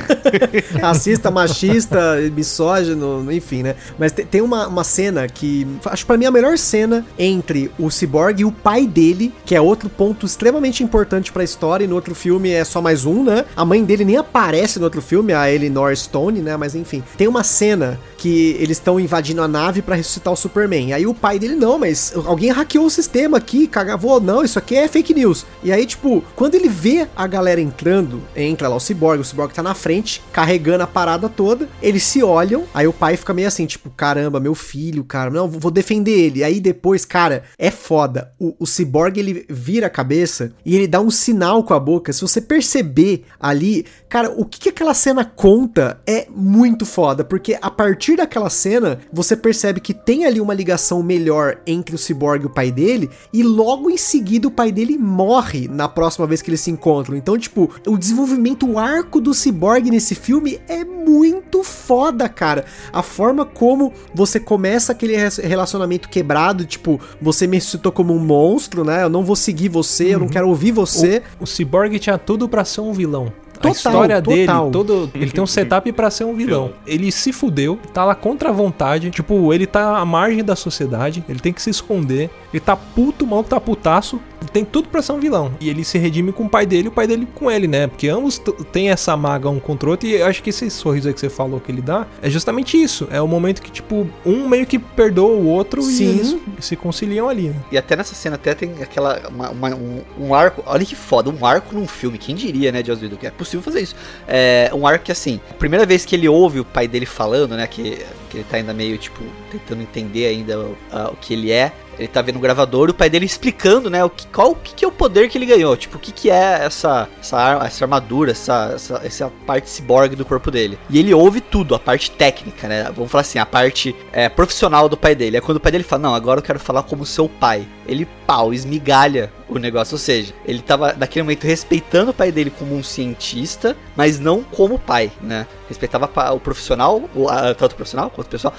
Racista, machista, misógino, enfim, né? Mas te- tem uma, uma cena que. Acho pra mim a melhor cena entre o Cyborg e o pai dele, que é outro ponto extremamente importante pra história. E no outro filme é só mais um, né? A mãe dele nem aparece no outro filme, a Eleanor Stone, né? Mas enfim. Tem uma cena que eles estão invadindo a nave pra ressuscitar o Superman. Aí o pai dele, não, mas alguém hackeou o sistema aqui, cagavou. Não, isso aqui é fake news. E aí, tipo, quando ele vê a galera entrando, entra lá o Cyborg, o Cyborg tá na frente, carregando a parada toda, eles se olham, aí o pai fica meio assim, tipo, caramba, meu filho, cara, não, vou defender ele. Aí depois, cara, é foda. O, o Cyborg, ele vira a cabeça e ele dá um sinal com a boca. Se você perceber ali, cara, o que, que aquela cena conta é muito foda, porque a partir daquela cena, você percebe que tem ali uma ligação melhor entre o Cyborg e o pai dele, e logo em seguida o pai dele morre na próxima vez que eles se encontram. Então, tipo, o desenvolvimento, o arco do Cyborg nesse filme é muito foda, cara. A forma como você começa aquele relacionamento quebrado, tipo, você me citou como um monstro, né? Eu não vou seguir você, eu não quero ouvir você. O Cyborg tinha tudo pra ser um vilão. Total, a história dele, total. todo, ele tem um setup pra ser um vilão. Ele se fudeu, tá lá contra a vontade, tipo, ele tá à margem da sociedade, ele tem que se esconder, ele tá puto, o maluco tá putaço, tem tudo pra ser um vilão. E ele se redime com o pai dele e o pai dele com ele, né? Porque ambos têm essa maga um contra o outro, e eu acho que esse sorriso aí que você falou que ele dá é justamente isso. É o momento que, tipo, um meio que perdoa o outro Sim. e eles se conciliam ali. né? E até nessa cena até tem aquela. uma- uma- um, um arco. Olha que foda, um arco num filme. Quem diria, né, Joss Whedon, que é possível fazer isso. É um arco que assim, a primeira vez que ele ouve o pai dele falando, né? Que, que ele tá ainda meio, tipo, tentando entender ainda a- o que ele é. Ele tá vendo o gravador, o pai dele explicando, né, o que, qual o que, que é o poder que ele ganhou. Tipo, o que, que é essa, essa, essa armadura, essa, essa, essa parte ciborgue do corpo dele. E ele ouve tudo, a parte técnica, né? Vamos falar assim, a parte é, profissional do pai dele. É quando o pai dele fala, não, agora eu quero falar como seu pai. Ele, pau, esmigalha o negócio. Ou seja, ele tava naquele momento respeitando o pai dele como um cientista, mas não como pai, né? Respeitava o profissional, o, a- tanto o profissional quanto o pessoal,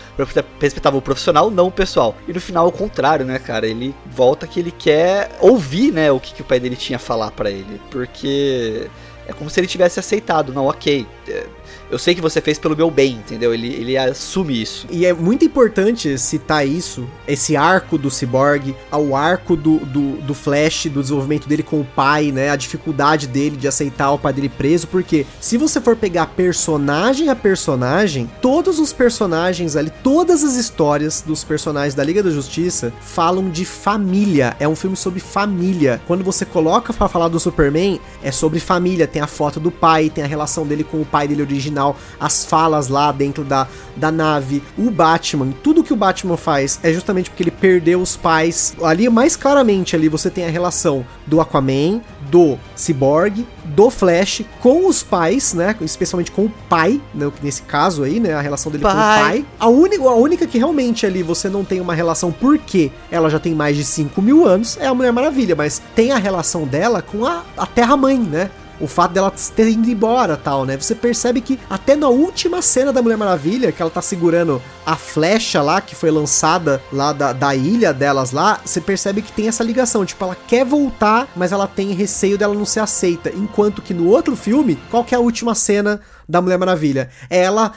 respeitava o profissional, não o pessoal. E no final, o contrário, né, cara? Ele volta que ele quer ouvir, né, o que, que o pai dele tinha a falar pra ele. Porque é como se ele tivesse aceitado, não, ok. Eu sei que você fez pelo meu bem, entendeu? Ele, ele assume isso. E é muito importante citar isso, esse arco do Cyborg, ao arco do, do, do Flash, do desenvolvimento dele com o pai, né? A dificuldade dele de aceitar o pai dele preso, porque se você for pegar personagem a personagem, todos os personagens ali, todas as histórias dos personagens da Liga da Justiça falam de família. É um filme sobre família. Quando você coloca pra falar do Superman, é sobre família. Tem a foto do pai, tem a relação dele com o pai dele original, as falas lá dentro da, da nave, o Batman, tudo que o Batman faz é justamente porque ele perdeu os pais. Ali, mais claramente, ali você tem a relação do Aquaman, do Cyborg, do Flash com os pais, né? Especialmente com o pai, né? Nesse caso aí, né? A relação dele com o Pai. pai. A única, a única que realmente ali você não tem uma relação porque ela já tem mais de 5 mil anos é a Mulher Maravilha, mas tem a relação dela com a, a Terra-mãe, né? O fato dela ter ido embora tal, né? Você percebe que até na última cena da Mulher Maravilha, que ela tá segurando a flecha lá, que foi lançada lá da, da ilha delas lá, você percebe que tem essa ligação. Tipo, ela quer voltar, mas ela tem receio dela não ser aceita. Enquanto que no outro filme, qual que é a última cena da Mulher Maravilha? É ela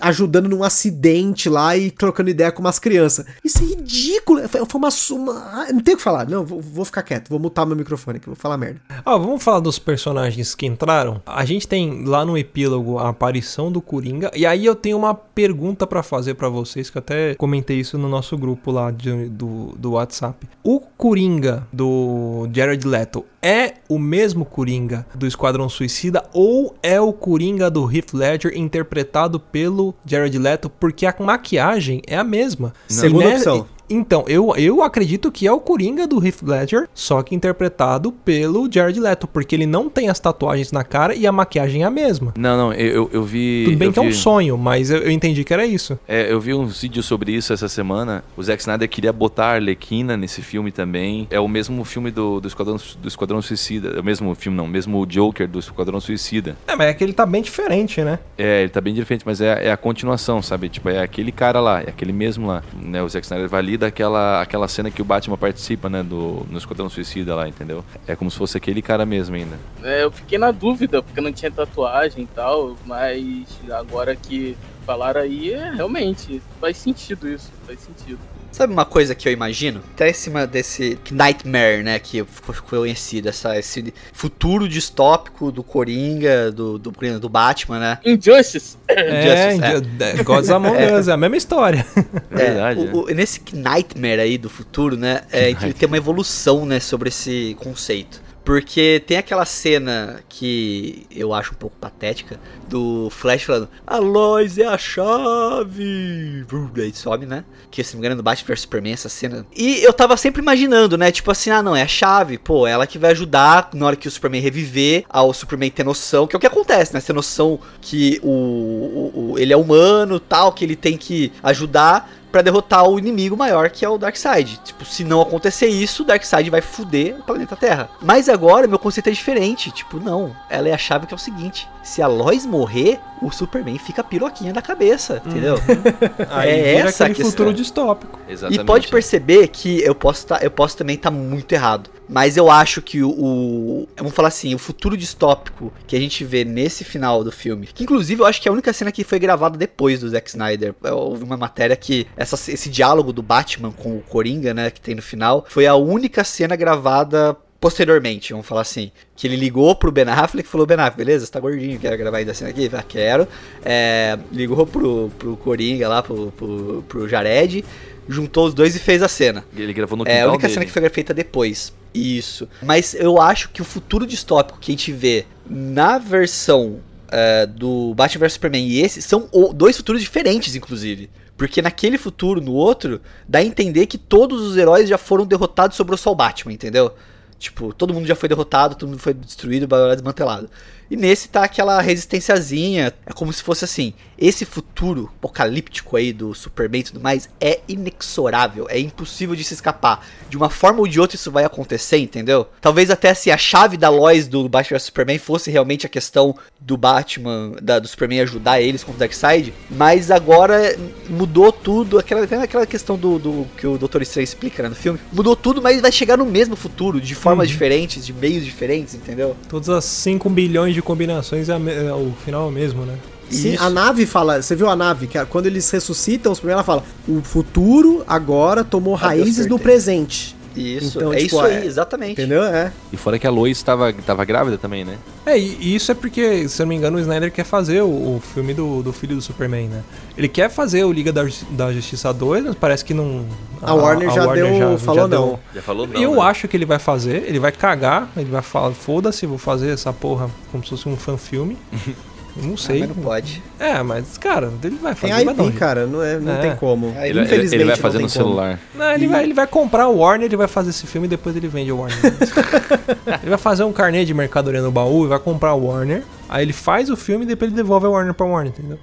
ajudando num acidente lá e trocando ideia com umas crianças. Isso é ridículo. Foi, foi uma suma. Não tenho o que falar. Não, vou, vou ficar quieto. Vou mutar meu microfone aqui. Vou falar merda. Ó, vamos falar dos personagens que entraram. A gente tem lá no epílogo a aparição do Coringa. E aí eu tenho uma pergunta pra fazer pra vocês, que eu até comentei isso no nosso grupo lá de- do, do WhatsApp. O Coringa do Jared Leto é o mesmo Coringa do Esquadrão Suicida ou é o Coringa do Heath Ledger interpretado pelo Jared Leto? Porque a maquiagem é a mesma. Segunda opção. Então, eu, eu acredito que é o Coringa do Heath Ledger, só que interpretado pelo Jared Leto, porque ele não tem as tatuagens na cara e a maquiagem é a mesma. Não, não, eu, eu, vi. Tudo bem que é um vi- sonho, mas eu, eu entendi que era isso. É, eu vi um vídeo sobre isso essa semana. O Zack Snyder queria botar a Arlequina nesse filme também. É o mesmo filme do, do, Esquadrão, do Esquadrão Suicida. É o mesmo filme, não. Mesmo o Joker do Esquadrão Suicida. É, mas é que ele tá bem diferente, né? É, ele tá bem diferente, mas é, é a continuação, sabe? Tipo, é aquele cara lá, é aquele mesmo lá. Né? O Zack Snyder ali daquela aquela cena que o Batman participa, né? Do, no Esquadrão Suicida lá, entendeu? É como se fosse aquele cara mesmo ainda. É, eu fiquei na dúvida, porque não tinha tatuagem e tal, mas agora que falaram aí, é, realmente, faz sentido isso, faz sentido. Sabe uma coisa que eu imagino? Até em cima desse Nightmare, né? Que ficou conhecido, essa, esse futuro distópico do Coringa, do, do, do Batman, né? Injustice! É, Justice, é. é. Gods Among Us, é a mesma história. Verdade, É, o- o- nesse Nightmare aí do futuro, né? É, tem uma evolução, né? Sobre esse conceito. Porque tem aquela cena que eu acho um pouco patética do Flash falando: A Lois é a chave. Aí sobe, né? Que se me engano, no Batman Superman, essa cena. E eu tava sempre imaginando, né? Tipo assim, ah, não, é a chave. Pô, ela que vai ajudar na hora que o Superman reviver, ao Superman ter noção, que é o que acontece, né? Ter noção que o, o- o- ele é humano tal, que ele tem que ajudar pra derrotar o inimigo maior que é o Darkseid. Tipo, se não acontecer isso, o Darkseid vai fuder o planeta Terra. Mas agora meu conceito é diferente. Tipo, não, ela é a chave que é o seguinte: se a Lois morrer, o Superman fica piroquinha da cabeça, entendeu? Aí É vira essa aquele questão. futuro distópico. Exatamente. E pode perceber que eu posso, tá, eu posso também estar muito errado. Mas eu acho que o, o- Vamos falar assim, o futuro distópico que a gente vê nesse final do filme. Que inclusive eu acho que é a única cena que foi gravada depois do Zack Snyder. Eu ouvi uma matéria que essa- esse diálogo do Batman com o Coringa, né, que tem no final, foi a única cena gravada posteriormente, vamos falar assim. Que ele ligou pro Ben Affleck e falou: Ben Affleck, beleza? Você tá gordinho, quer gravar ainda cena aqui? Ah, quero. É, ligou pro, pro Coringa lá, pro, pro, pro Jared, juntou os dois e fez a cena. Ele gravou no É a única dele. cena que foi feita depois. Isso. Mas eu acho que o futuro distópico que a gente vê na versão é, do Batman vs Superman e esse são dois futuros diferentes, inclusive. Porque naquele futuro, no outro, dá a entender que todos os heróis já foram derrotados sobrou só o Batman, entendeu? Tipo, todo mundo já foi derrotado, todo mundo foi destruído, desmantelado. E nesse tá aquela resistênciazinha. É como se fosse assim: esse futuro apocalíptico aí do Superman e tudo mais é inexorável, é impossível de se escapar. De uma forma ou de outra isso vai acontecer, entendeu? Talvez até se a chave da Lois do Batman vs Superman fosse realmente a questão do Batman, da, do Superman ajudar eles contra o Darkseid, mas agora mudou tudo. Aquela, aquela questão do, do que o Dr. Strange explica né, no filme. Mudou tudo, mas vai chegar no mesmo futuro, de formas diferentes, de meios diferentes, entendeu? Todas as 5 bilhões de combinações, é, é o final é o mesmo, né? Sim, Isso. a nave fala, você viu a nave, que é- quando eles ressuscitam, os primeiros ela fala, o futuro agora tomou Ah, raízes no presente. Isso, Então, é tipo, isso aí, é- exatamente. Entendeu? É. E fora que a Lois tava, tava grávida também, né? É, e isso é porque, se eu não me engano, o Snyder quer fazer o, o filme do, do filho do Superman, né? Ele quer fazer o Liga da, da Justiça 2, mas parece que não. A Warner já deu- falou não. Já falou não. eu né? acho que ele vai fazer, ele vai cagar, ele vai falar, foda-se, vou fazer essa porra como se fosse um fan-filme. Eu não Ah, sei. mas não pode. É, mas, cara, ele vai Tem fazer. um IP, cara, não, é, não É. tem como. Ele, Infelizmente ele vai fazer tem no como. celular. Não, ele, vai, ele vai comprar o Warner, ele vai fazer esse filme e depois ele vende o Warner. ele vai fazer um carnê de mercadoria no baú e vai comprar o Warner. Aí ele faz o filme e depois ele devolve o Warner pra Warner, entendeu?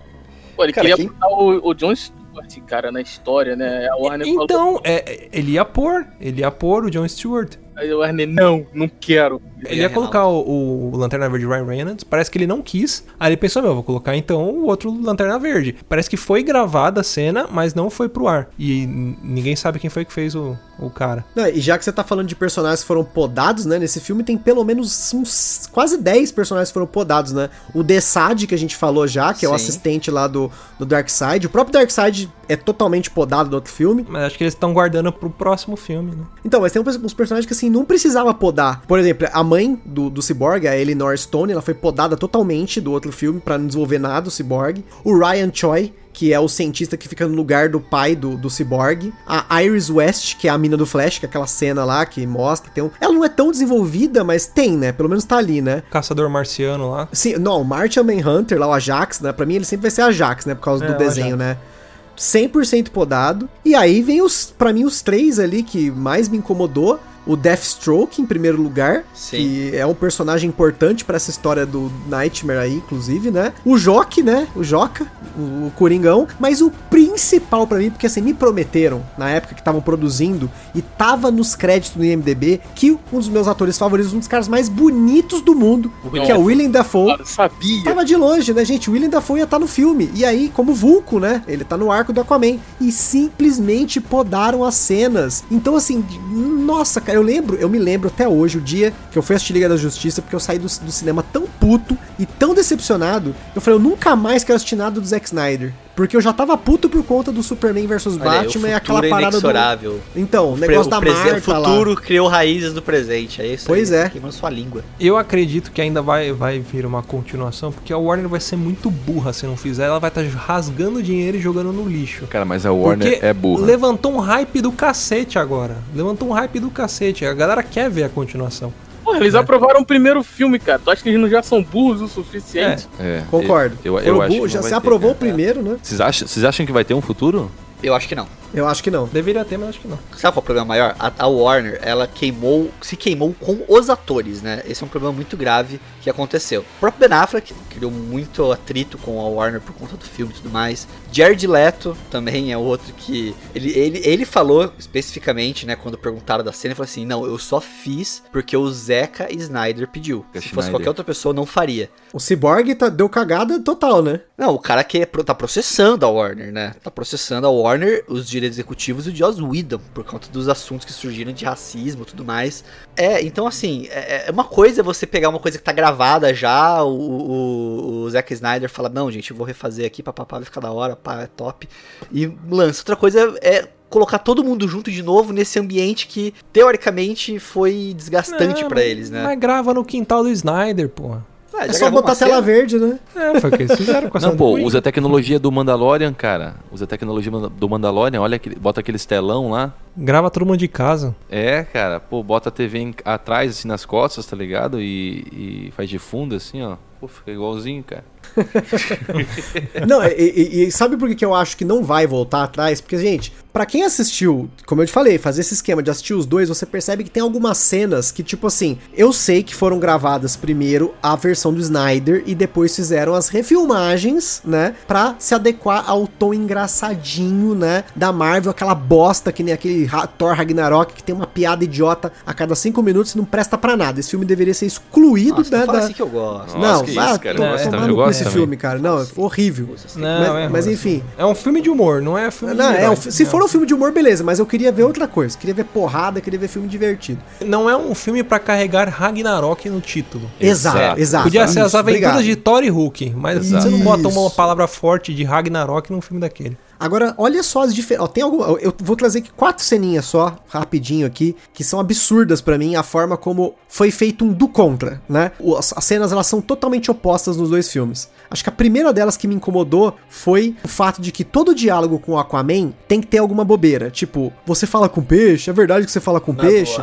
Pô, ele Cara, queria quem- botar o, o John Stewart, cara, na história, né? A Warner falou. Então, é, ele ia pôr, ele ia pôr o John Stewart. Aí o Warner, não, não quero. Ele ia colocar o, o Lanterna Verde Ryan Reynolds, parece que ele não quis. Aí ele pensou, meu, vou colocar então o outro Lanterna Verde. Parece que foi gravada a cena, mas não foi pro ar. E ninguém sabe quem foi que fez o, o cara. Não, e já que você tá falando de personagens que foram podados, né? Nesse filme tem pelo menos uns quase 10 personagens que foram podados, né? O Desad, que a gente falou já, que é o Sim. assistente lá do, do Darkseid. O próprio Darkseid é totalmente podado no outro filme. Mas acho que eles estão guardando pro próximo filme, né? Então, mas tem uns personagens que assim não precisava podar. Por exemplo, a mãe do, do Cyborg, a Eleanor Stone, ela foi podada totalmente do outro filme pra não desenvolver nada o Cyborg. O Ryan Choi, que é o cientista que fica no lugar do pai do, do Cyborg. A Iris West, que é a mina do Flash, que é aquela cena lá que mostra. Tem um... Ela não é tão desenvolvida, mas tem, né? Pelo menos tá ali, né? Caçador Marciano lá. Sim, não, o Martian Manhunter, lá o Ajax, né? Pra mim ele sempre vai ser Ajax, né? Por causa É, do desenho, Ajax. né? 100% podado. E aí vem os, para mim, os três ali que mais me incomodou. O Deathstroke, em primeiro lugar, Sim. que é um personagem importante pra essa história do Nightmare aí, inclusive, né? O Joque, né? O Joca, o, o Coringão. Mas o principal pra mim, porque assim, me prometeram, na época que estavam produzindo, e tava nos créditos do IMDB, que um dos meus atores favoritos, um dos caras mais bonitos do mundo, que é o Willem Dafoe. Sabia. Tava de longe, né, gente? O William Dafoe ia estar no filme. E aí, como Vulco, né? Ele tá no arco do Aquaman. E simplesmente podaram as cenas. Então, assim, nossa, cara, eu lembro, eu me lembro até hoje, o dia que eu fui assistir Liga da Justiça, porque eu saí do, do cinema tão puto e tão decepcionado. Eu falei, eu nunca mais quero assistir nada do Zack Snyder. Porque eu já tava puto por conta do Superman Olha aí, Batman o e aquela é parada do. inexorável. Então, o Pre- negócio da Marta O lá. futuro criou raízes do presente, é isso Pois aí, é. tá Queimando sua língua. Eu acredito que ainda vai, vai vir uma continuação, porque a Warner vai ser muito burra se não fizer. Ela vai estar rasgando dinheiro e jogando no lixo. Cara, mas a Warner Porque é burra. levantou um hype do cacete agora. Levantou um hype do cacete. A galera quer ver a continuação. Porra, eles É. aprovaram o primeiro filme, cara. Tu acha que eles não já são burros o suficiente? É, Concordo. Eu, eu, Foram acho que já se ter, aprovou o primeiro, né? Vocês acham, vocês acham que vai ter um futuro? Eu acho que não. Eu acho que não. Deveria ter, mas acho que não. Sabe qual é o problema maior? A, a Warner, ela queimou, se queimou com os atores, né? Esse é um problema muito grave que aconteceu. O próprio Ben Affleck criou muito atrito com a Warner por conta do filme e tudo mais. Jared Leto também é outro que... Ele, ele, ele falou especificamente, né, quando perguntaram da cena, ele falou assim, não, eu só fiz porque o Zeca Snyder pediu. Se fosse Snyder. qualquer outra pessoa, não faria. O Cyborg tá, deu cagada total, né? Não, o cara que é pro- tá processando a Warner, né? Tá processando a Warner, os direitos executivos e o Joss Whedon, por conta dos assuntos que surgiram de racismo e tudo mais. É, então assim, é, é uma coisa você pegar uma coisa que tá gravada já, o, o, o Zack Snyder fala, não, gente, eu vou refazer aqui, papapá, vai ficar da hora, pá, é top. E lança. Outra coisa é colocar todo mundo junto de novo nesse ambiente que, teoricamente, foi desgastante Não, pra eles, né? Mas grava no quintal do Snyder, porra. Ah, É só botar tela verde, né? É, foi o que eles fizeram com essa Não, pô, Queen. usa a tecnologia do Mandalorian, cara. Usa a tecnologia do Mandalorian, olha, aquele, bota aqueles telão lá. Grava todo mundo de casa. É, cara, pô, bota a TV em- atrás, assim, nas costas, tá ligado? E, e faz de fundo, assim, ó. Pô, fica igualzinho, cara. Não, e, e- e sabe por que, eu acho que não vai voltar atrás? Porque, gente, pra quem assistiu, como eu te falei, fazer esse esquema de assistir os dois, você percebe que tem algumas cenas que, tipo assim, eu sei que foram gravadas primeiro a versão do Snyder e depois fizeram as refilmagens, né? Pra se adequar ao tom engraçadinho, né? Da Marvel, aquela bosta que nem aquele Thor Ragnarok que tem uma piada idiota a cada cinco minutos e não presta pra nada. Esse filme deveria ser excluído, Nossa, né? não fala da- assim que eu gosto. Não, que isso, cara, eu gosto eu gosto esse também. filme, cara. Não, é horrível. Não, mas, é mas enfim. É um filme de humor, não é filme Não, de é, um se for um filme de humor, beleza, mas eu queria ver outra coisa. Queria ver porrada, queria ver filme divertido. Não é um filme pra carregar Ragnarok no título. Exato, Exato. exato. Podia ser as Isso, aventuras obrigado. de Thor e Hulk, mas Exato. você não bota uma palavra forte de Ragnarok num filme daquele. Agora, olha só as diferenças. Tem algum, eu vou trazer aqui quatro ceninhas só, rapidinho aqui, que são absurdas pra mim, a forma como foi feito um do contra, né? As, as cenas elas são totalmente opostas nos dois filmes. Acho que a primeira delas que me incomodou foi o fato de que todo diálogo com o Aquaman tem que ter alguma bobeira. Tipo, você fala com peixe, é verdade que você fala com peixe?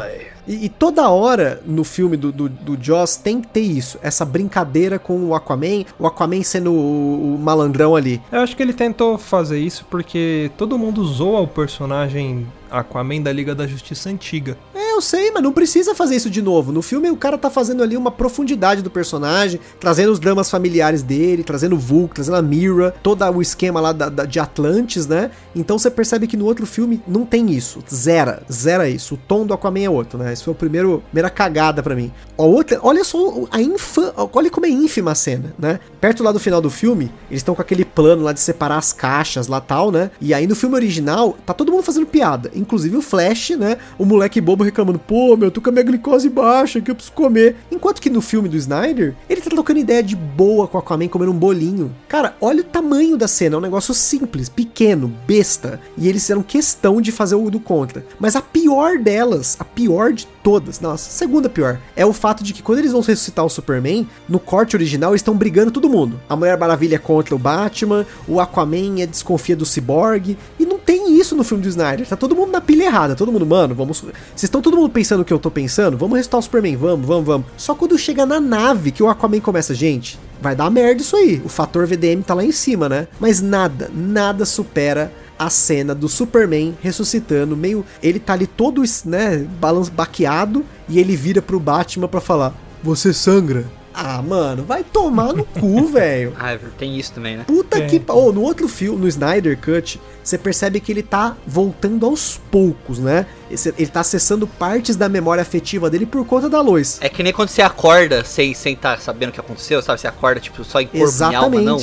E, e toda hora no filme do, do, do Joss tem que ter isso, essa brincadeira com o Aquaman, o Aquaman sendo o, o malandrão ali. Eu acho que ele tentou fazer isso porque todo mundo zoa o personagem Aquaman da Liga da Justiça antiga. É, eu sei, mas não precisa fazer isso de novo. No filme o cara tá fazendo ali uma profundidade do personagem, trazendo os dramas familiares dele, trazendo o Vulk, trazendo a Mira, todo o esquema lá da, da- de Atlantis, né? Então você percebe que no outro filme não tem isso. Zera, zera isso. O tom do Aquaman é outro, né? Esse foi o primeiro, primeira cagada pra mim. A outra, olha só a infa, olha como é ínfima a cena, né? Perto lá do final do filme, eles estão com aquele plano lá de separar as caixas lá tal, né? E aí no filme original, tá todo mundo fazendo piada, inclusive o Flash, né? O moleque bobo reclamando, pô, meu, tô com a minha glicose baixa, que eu preciso comer. Enquanto que no filme do Snyder, ele tá trocando ideia de boa com o Aquaman comendo um bolinho. Cara, olha o tamanho da cena, é um negócio simples, pequeno, besta. E eles fizeram questão de fazer o do contra. Mas a pior delas, a pior de todas, nossa, a segunda pior, é o fato de que quando eles vão ressuscitar o Superman, no corte original eles estão brigando todo mundo. A Mulher Maravilha é contra o Batman, o Aquaman é desconfia do Cyborg, e não tem isso no filme do Snyder. Tá todo mundo na pilha errada, todo mundo, mano, vamos. Vocês estão todo mundo pensando o que eu tô pensando? Vamos ressuscitar o Superman, vamos, vamos, vamos. Só quando chega na nave que o Aquaman começa, gente, vai dar merda isso aí. O fator VDM tá lá em cima, né? Mas nada, nada supera a cena do Superman ressuscitando, meio. Ele tá ali todo, né, balanço baqueado, e ele vira pro Batman pra falar: Você sangra. Ah, mano, vai tomar no cu, velho. Ah, tem isso também, né? Puta É. que. pa- Oh, no outro filme, no Snyder Cut, você percebe que ele tá voltando aos poucos, né? Ele tá acessando partes da memória afetiva dele por conta da Lois. É que nem quando você acorda sem sem tá sabendo o que aconteceu, sabe? Você acorda, tipo, só em corpo e alma, não.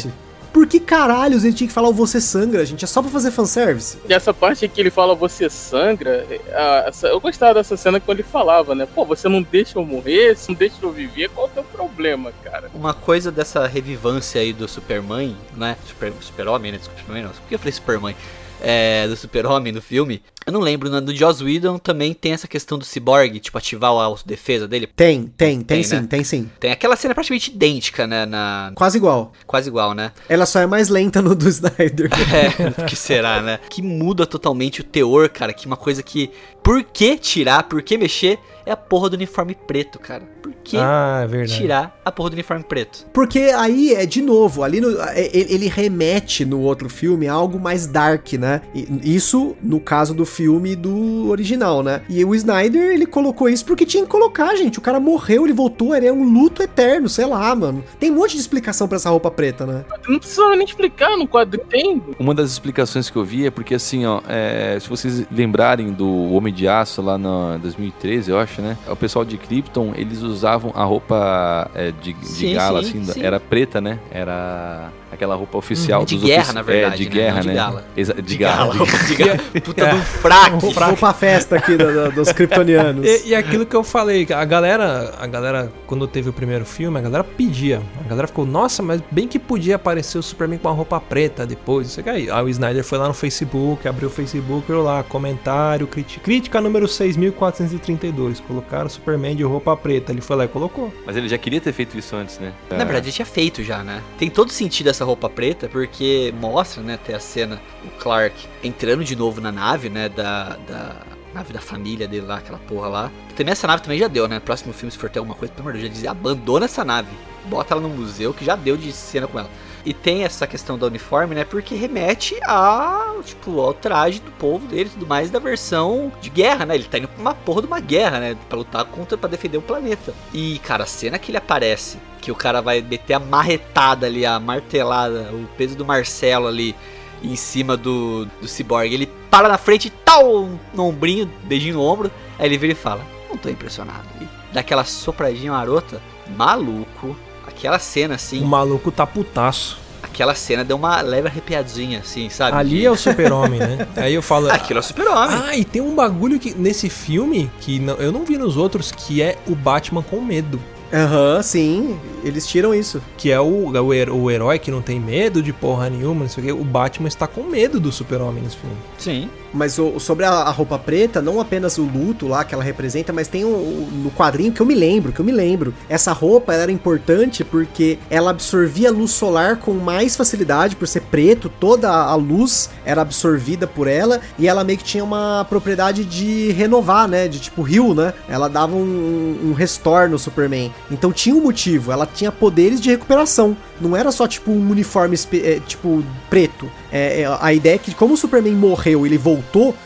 Por que caralhos ele tinha que falar o você sangra, gente? É só pra fazer fanservice? E essa parte que ele fala você sangra, a- essa- eu gostava dessa cena quando ele falava, né? Pô, você não deixa eu morrer, você não deixa eu viver, qual é o teu problema, cara? Uma coisa dessa revivância aí do Superman, né? Super, Super-Homem, né? Desculpa, Superman não. Por que eu falei Superman? É, do Super-Homem no filme. Eu não lembro, né? Do Joss Whedon também tem essa questão do Cyborg, tipo, ativar a autodefesa dele. Tem, tem, tem, Tem, sim, né? tem sim. Tem aquela cena praticamente idêntica, né? Na... Quase igual. Quase igual, né? Ela só é mais lenta no do Snyder. É, que será, né? Que muda totalmente o teor, cara. Que uma coisa que. Por que tirar, por que mexer? É a porra do uniforme preto, cara. Por que Ah, é tirar a porra do uniforme preto? Porque aí é de novo, ali no, ele ele remete no outro filme a algo mais dark, né? Isso no caso do filme do original, né? E o Snyder, ele colocou isso porque tinha que colocar, gente. O cara morreu, ele voltou, ele é um luto eterno, sei lá, mano. Tem um monte de explicação pra essa roupa preta, né? Não precisava nem explicar, no quadro tem. Uma das explicações que eu vi é porque, assim, ó, é, se vocês lembrarem do Homem de Aço lá na 2013, eu acho, né? O pessoal de Krypton, eles usavam a roupa é, de, de Sim, gala, sim, assim, sim. era preta, né? Era aquela roupa oficial De dos guerra, ofici- na verdade, É, de né? guerra, Não de né? gala. Exa- de, De gala. gala, de gala. Puta É. de um fraque. Vou pra festa aqui do- do- dos kryptonianos. E, e aquilo que eu falei, a galera, a galera, quando teve o primeiro filme, a galera pedia. A galera ficou, nossa, mas bem que podia aparecer o Superman com uma roupa preta depois. Isso aí. Aí o Snyder foi lá no Facebook, abriu o Facebook, viu lá, comentário, crítica, crítica número 6432. Colocaram o Superman de roupa preta. Ele foi lá e colocou. Mas ele já queria ter feito isso antes, né? Na verdade, ele tinha feito já, né? Tem todo sentido essa roupa preta, porque mostra, né, até a cena, o Clark entrando de novo na nave, né, da, da nave da família dele lá, aquela porra lá. Também essa nave também já deu, né? Próximo filme, se for ter alguma coisa, pelo amor de Deus, já dizia, abandona essa nave. Bota ela no museu, que já deu de cena com ela. E tem essa questão da uniforme, né? Porque remete a, tipo, ao traje do povo dele e tudo mais da versão de guerra, né? Ele tá indo pra uma porra de uma guerra, né? Pra lutar contra, pra defender o planeta. E, cara, a cena que ele aparece, que o cara vai meter a marretada ali, a martelada, o peso do Marcelo ali em cima do, do Cyborg. Ele para na frente, tal, no ombrinho, beijinho no ombro. Aí ele vira e fala: Não tô impressionado. E dá aquela sopradinha marota, maluco. Aquela cena assim, O maluco tá putaço. aquela cena deu uma leve arrepiadinha, assim, sabe? Ali De- é o super-homem, né? Aí eu falo... Aquilo é o super-homem. Ah, e tem um bagulho que nesse filme que não- eu não vi nos outros, que é o Batman com medo. Aham, sim. Eles tiram isso. Que é o, o, her- o herói que não tem medo de porra nenhuma, não sei o quê. O Batman está com medo do super-homem nesse filme. Sim. Mas o- sobre a, a roupa preta, não apenas o luto lá que ela representa, mas tem o, o- no quadrinho que eu me lembro, que eu me lembro. Essa roupa era importante porque ela absorvia luz solar com mais facilidade, por ser preto, toda a luz era absorvida por ela e ela meio que tinha uma propriedade de renovar, né? De tipo rio, né? Ela dava um, um restore no Superman. Então tinha um motivo, ela tinha poderes de recuperação. Não era só tipo um uniforme é, tipo preto. É, é, a ideia é que, como o Superman morreu ele voltou,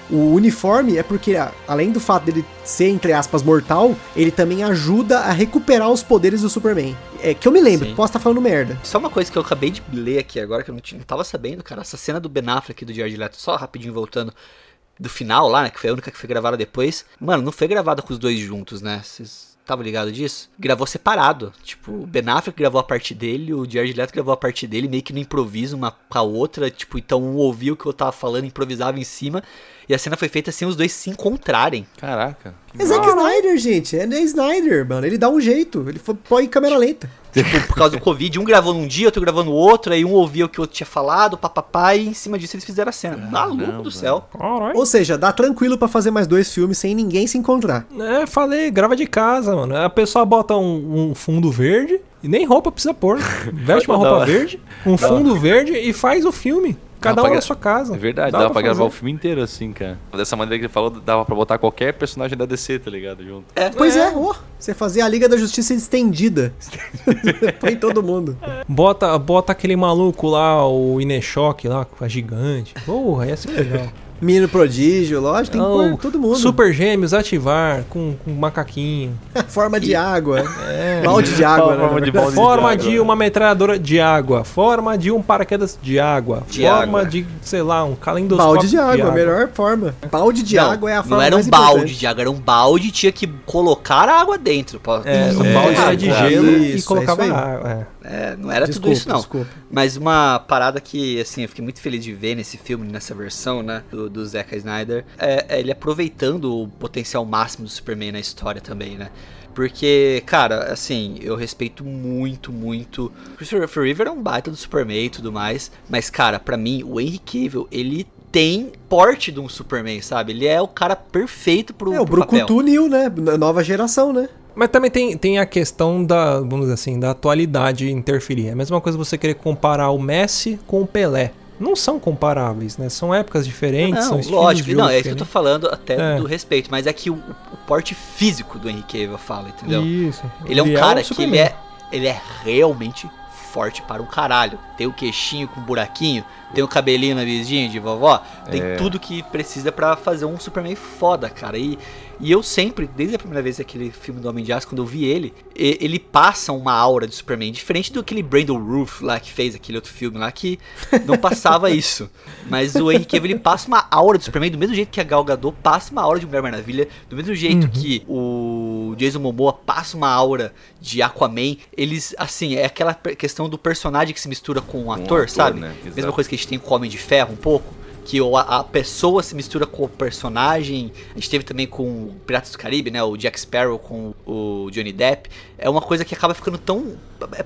o uniforme é porque, além do fato dele ser, entre aspas, mortal, ele também ajuda a recuperar os poderes do Superman. É que eu me lembro, Sim. posso estar falando merda. Só uma coisa que eu acabei de ler aqui agora, que eu não, não tava sabendo, cara. Essa cena do Ben Affleck e do Jared Leto, só rapidinho voltando. Do final lá, né? Que foi a única que foi gravada depois. Mano, não foi gravada com os dois juntos, né? Vocês estavam ligados disso? Gravou separado. Tipo, o Ben Affleck gravou a parte dele, o Jared Leto gravou a parte dele, meio que no improviso, uma com a outra. Tipo, então um ouvia o que eu tava falando, improvisava em cima. E a cena foi feita sem os dois se encontrarem. Caraca. É Zack Snyder, gente. É Snyder, mano. Ele dá um jeito. Ele foi, põe em câmera lenta. Tipo, por causa do Covid, um gravou num dia, outro gravou no outro, aí um ouvia o que o outro tinha falado, papapá, e em cima disso eles fizeram a cena. Maluco do céu. Ou seja, dá tranquilo pra fazer mais dois filmes sem ninguém se encontrar. É, falei, grava de casa, mano. A pessoa bota um, um fundo verde e nem roupa precisa pôr. Veste uma roupa verde, um fundo verde e faz o filme. Cada Dá um pra na sua casa. É verdade, Dá dava pra gravar o filme inteiro assim, cara. Dessa maneira que ele falou, dava pra botar qualquer personagem da DC, tá ligado? Junto. Pois é, ó. você fazia a Liga da Justiça estendida. Põe todo mundo. Bota, bota aquele maluco lá, o Ineshock lá, com a gigante. Porra, ia ser legal. Menino prodígio, lógico, tem pôr todo mundo. Super Gêmeos ativar com, com macaquinho. Forma de água. É. Balde de água, né? Forma de balde Forma água, de né? uma metralhadora de água. Forma de um paraquedas de água. De forma água. de, sei lá, um calendoscópio Balde de água, melhor forma. Balde de Não, água é a forma Não era um mais balde importante. de água, era um balde e tinha que colocar a água dentro. pô. É, um é, balde é, de é, gelo isso, e é colocava isso aí. água. É. Não era Desculpa, tudo isso não. Desculpa. Mas uma parada que, assim, eu fiquei muito feliz de ver nesse filme, nessa versão, né, do, do Zack Snyder, é, é ele aproveitando o potencial máximo do Superman na história também, né? Porque, cara, assim, eu respeito muito, muito. Christopher Reeve é um baita do Superman e tudo mais. Mas, cara, pra mim, o Henry Cavill, ele tem porte de um Superman, sabe? Ele é o cara perfeito pro, É, o. Brucutu New, né? Nova geração, né? Mas também tem, tem a questão da, vamos dizer assim, da atualidade interferir. É a mesma coisa você querer comparar o Messi com o Pelé. Não são comparáveis, né? São épocas diferentes, são Não, estilos lógico, não, é isso que eu tô falando até É. do respeito, mas é que o, o porte físico do Henry Cavill fala, entendeu? Isso. Ele é um o cara que Superman. ele é, ele é realmente forte para um caralho. Tem o queixinho com buraquinho, tem o cabelinho na vizinha de vovó, tem É. tudo que precisa pra fazer um Superman foda, cara. E, e eu sempre, desde a primeira vez aquele filme do Homem de Aço, quando eu vi ele, ele passa uma aura de Superman, diferente do aquele Brandon Roof lá que fez aquele outro filme lá que não passava isso. Mas o Henry Cavill ele passa uma aura de Superman do mesmo jeito que a Gal Gadot passa uma aura de Mulher Maravilha, do mesmo jeito Uhum. que o Jason Momoa passa uma aura de Aquaman. Eles, assim, é aquela questão do personagem que se mistura com o ator, ator, sabe? né? Mesma coisa que a gente tem com o Homem de Ferro um pouco. Que a, a pessoa se mistura com o personagem. A gente teve também com o Piratas do Caribe, né? O Jack Sparrow com o Johnny Depp. É uma coisa que acaba ficando tão.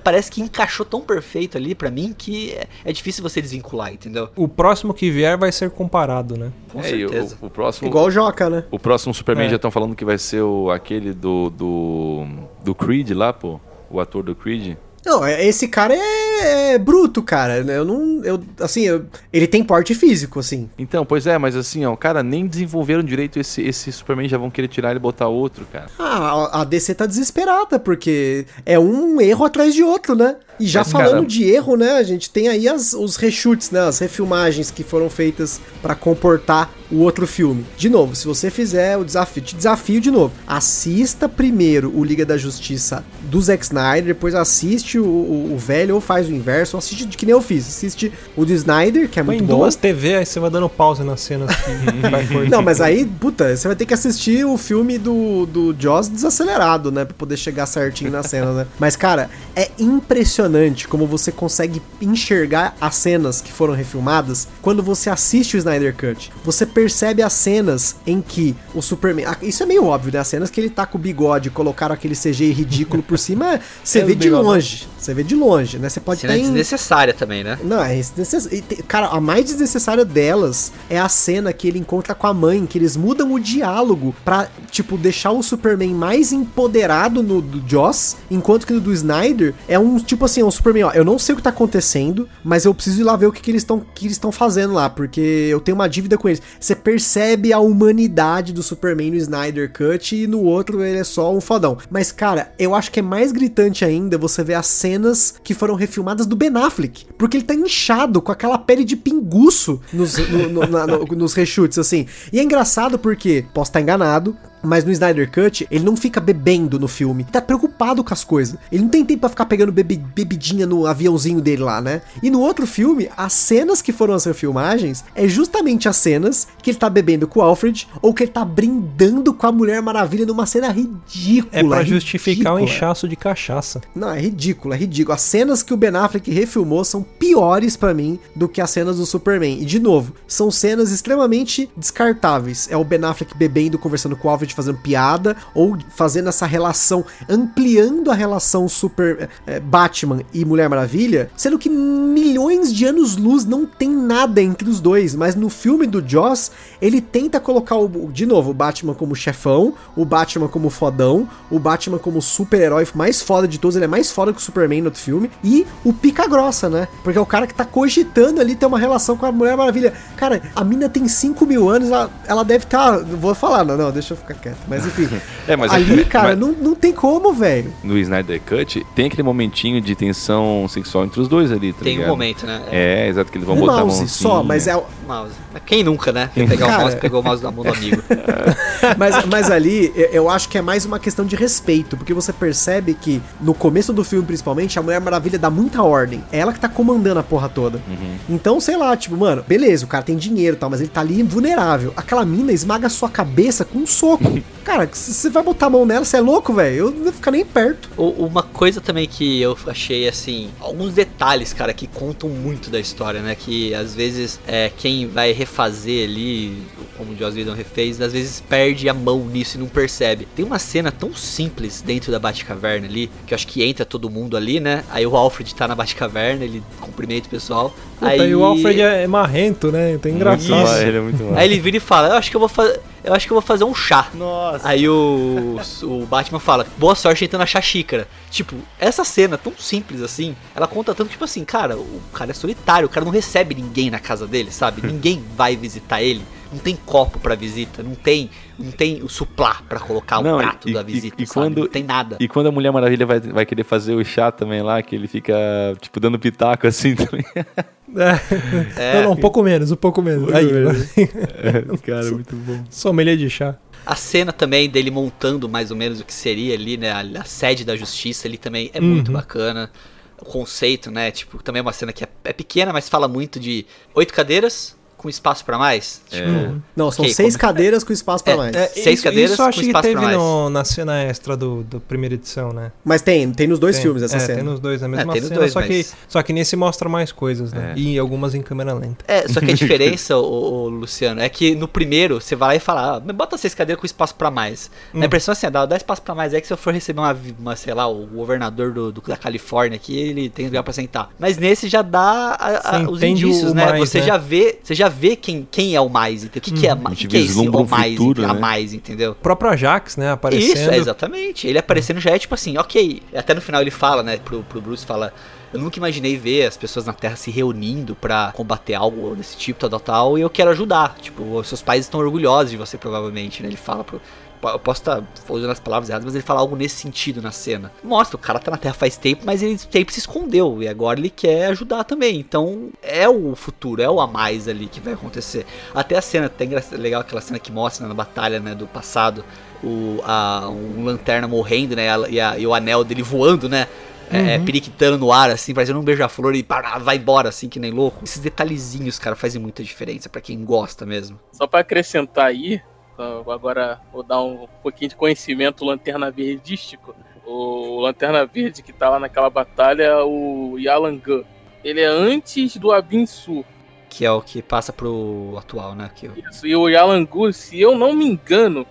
Parece que encaixou tão perfeito ali pra mim que é, é difícil você desvincular, entendeu? O próximo que vier vai ser comparado, né? Com É, e o- certeza. o, próximo. Igual o Joca, né? O próximo Superman É. já estão falando que vai ser o, aquele do, do. do Creed lá, pô. O ator do Creed. Não, é- esse cara é, é bruto, cara. Eu não. Eu, assim, eu- ele tem porte físico, assim. Então, pois é, mas assim, ó, cara, nem desenvolveram direito esse, esse Superman, já vão querer tirar ele e botar outro, cara. Ah, a a DC tá desesperada, porque é um erro atrás de outro, né? E já Mas, falando cara- de erro, né? A gente tem aí as- os reshoots, né? As refilmagens que foram feitas pra comportar o outro filme. De novo, se você fizer o desafio, te desafio de novo. Assista primeiro o Liga da Justiça do Zack Snyder, depois assiste o, o- o velho ou faz o inverso, ou assiste de que nem eu fiz. Assiste o do Snyder, que é Põe muito em bom. duas TV, aí você vai dando pause nas cenas que vai cortando. Não, mas aí, puta, você vai ter que assistir o filme do, do Jaws desacelerado, né? Pra poder chegar certinho na cena, né? Mas, cara, é impressionante como você consegue enxergar as cenas que foram refilmadas quando você assiste o Snyder Cut. Você percebe as cenas em que o Superman. ah, Isso é meio óbvio, né? As cenas que ele tá com o bigode e colocaram aquele CGI ridículo por cima, você É, vê de bigode. longe. Você vê de longe, né? Você pode estar em. desnecessária também, né? Não, é desnecessário. Tem- Cara, a mais desnecessária delas é a cena que ele encontra com a mãe, que eles mudam o diálogo pra, tipo, deixar o Superman mais empoderado no do Joss, enquanto que no do Snyder é um, tipo assim, um Superman, ó, eu não sei o que tá acontecendo, mas eu preciso ir lá ver o que, que eles estão fazendo lá, porque eu tenho uma dívida com eles. Você percebe a humanidade do Superman no Snyder Cut e no outro ele é só um fodão. Mas, cara, eu acho que é mais gritante ainda você ver as cenas que foram refilmadas do Ben Affleck. Porque ele tá inchado com aquela pele de pinguço nos, no- no- na- no- nos reshoots, assim. E é engraçado porque, posso estar enganado, mas no Snyder Cut, ele não fica bebendo no filme. Tá preocupado com as coisas. Ele não tem tempo pra ficar pegando bebi- bebidinha no aviãozinho dele lá, né? E no outro filme, as cenas que foram as refilmagens é justamente as cenas que ele tá bebendo com o Alfred ou que ele tá brindando com a Mulher Maravilha numa cena ridícula. É pra justificar o ridícula. inchaço de cachaça. Não, é ridículo, é ridículo. As cenas que o Ben Affleck refilmou são piores pra mim do que as cenas do Superman. E de novo, são cenas extremamente descartáveis. É o Ben Affleck bebendo, conversando com o Alfred, fazendo piada, ou fazendo essa relação, ampliando a relação Super eh, Batman e Mulher Maravilha, sendo que milhões de anos-luz não tem nada entre os dois. Mas no filme do Joss, ele tenta colocar o, de novo o Batman como chefão, o Batman como fodão, o Batman como super-herói mais foda de todos, ele é mais foda que o Superman no outro filme, e o pica grossa, né? Porque é o cara que tá cogitando ali ter uma relação com a Mulher Maravilha. Cara, a mina tem 5 mil anos, ela, ela deve estar. Tá, vou falar, não, não, deixa eu ficar quieto. Mas enfim. É, mas ali, é- cara, mas- não, não tem como, velho. No Snyder Cut, tem aquele momentinho de tensão sexual entre os dois ali, tá Tem um ligado? momento, né? É, exato, que eles vão Um botar a mouse mão só, mas é, o- Mouse. Quem nunca, né? Quem pegar o Cara- mouse, pegou o mouse da mão do amigo. mas, mas ali eu- acho que é mais uma questão de respeito, porque você percebe que no começo do filme, principalmente, a Mulher Maravilha dá muita ordem. É ela que tá comandando a porra toda. Então, sei lá, tipo, mano, beleza, o cara tem dinheiro e tal, mas ele tá ali vulnerável. Aquela mina esmaga a sua cabeça com um soco. cara, você vai botar a mão nela, você é louco, velho? Eu não vou ficar nem perto. Uma coisa também que eu achei assim, alguns detalhes, cara, que contam muito da história, né? Que às vezes é, quem vai refazer ali, como o Joss Whedon refez, às vezes perde a mão nisso e não percebe. Tem uma cena tão simples dentro da Batcaverna ali, que eu acho que entra todo mundo ali, né? Aí o Alfred tá na Batcaverna, ele cumprimenta o pessoal. Puta, aí e o Alfred é, é marrento, né? Tem Muito engraçado. mal, ele é muito mal. Aí ele vira e fala, eu acho que eu vou fazer. Eu acho que eu vou fazer um chá. Nossa. Aí o, o Batman fala, boa sorte tentando achar xícara. Tipo, essa cena tão simples assim, ela conta tanto, tipo assim, cara, o cara é solitário, o cara não recebe ninguém na casa dele, sabe? Ninguém vai visitar ele. Não tem copo pra visita, não tem, não tem o suplá pra colocar o Não, prato e- da e- visita, e sabe? quando- Não tem nada. E quando a Mulher Maravilha vai, vai querer fazer o chá também lá, que ele fica, tipo, dando pitaco assim também. É. Não, não, um pouco menos, um pouco menos. Aí, É, cara, muito bom. sommelier de chá. A cena também dele montando mais ou menos o que seria ali, né? A, a sede da justiça ali também é Uhum. muito bacana. O conceito, né? Tipo, também é uma cena que é, é pequena, mas fala muito de oito cadeiras, com espaço pra mais? Tipo, Não, são Ok, seis como- caderas com espaço pra É, mais. é, Seis isso, cadeiras isso eu com acho que espaço pra teve mais. no- na cena extra do, do primeira edição, né? Mas tem, tem nos dois Tem. filmes essa é, cena. tem nos dois, na mesma tem nos cena, dois, só, que, mas- só que nesse mostra mais coisas, né? É. E algumas em câmera lenta. É, só que a diferença, o, Luciano, é que no primeiro você vai lá e fala, ah, bota seis cadeiras com espaço pra mais. Hum. A impressão é assim, dá, dá espaço pra mais. É que se eu for receber uma, uma sei lá, o governador do, do- da Califórnia aqui, ele tem lugar pra sentar. Mas nesse já dá a- a- os indícios, o né? mais, você né? já vê, você já vê quem, quem é o mais, entendeu? O que, que é, gente que que é esse o mais, futuro, a né? mais, entendeu? O próprio Ajax, né, aparecendo. Isso, é, exatamente. Ele aparecendo já é tipo assim, ok. Até no final ele fala, né, pro, pro Bruce, fala... Eu nunca imaginei ver as pessoas na Terra se reunindo pra combater algo desse tipo, tal, tal, tal, e eu quero ajudar. Tipo, os seus pais estão orgulhosos de você, provavelmente, né? Ele fala pro... Eu posso estar usando as palavras erradas, mas ele fala algo nesse sentido na cena. Mostra, o cara tá na Terra faz tempo, mas ele tempo se escondeu. E agora ele quer ajudar também. Então é o futuro, é o a mais ali que vai acontecer. Até a cena, engra- legal aquela cena que mostra né, na batalha né, do passado. O, a, um lanterna morrendo, né? E, a- e o anel dele voando, né? É, Uhum. periquitando no ar, assim, parecendo um beija-flor e pá, vai embora, assim, que nem louco. Esses detalhezinhos, cara, fazem muita diferença pra quem gosta mesmo. Só pra acrescentar aí, então, agora vou dar um pouquinho de conhecimento lanterna verdístico. O lanterna verde que tá lá naquela batalha é o Yalan Gun. Ele é antes do Abinsu. Que é o que passa pro atual, né? Que, Isso, e o Yalan Gun, se eu não me engano,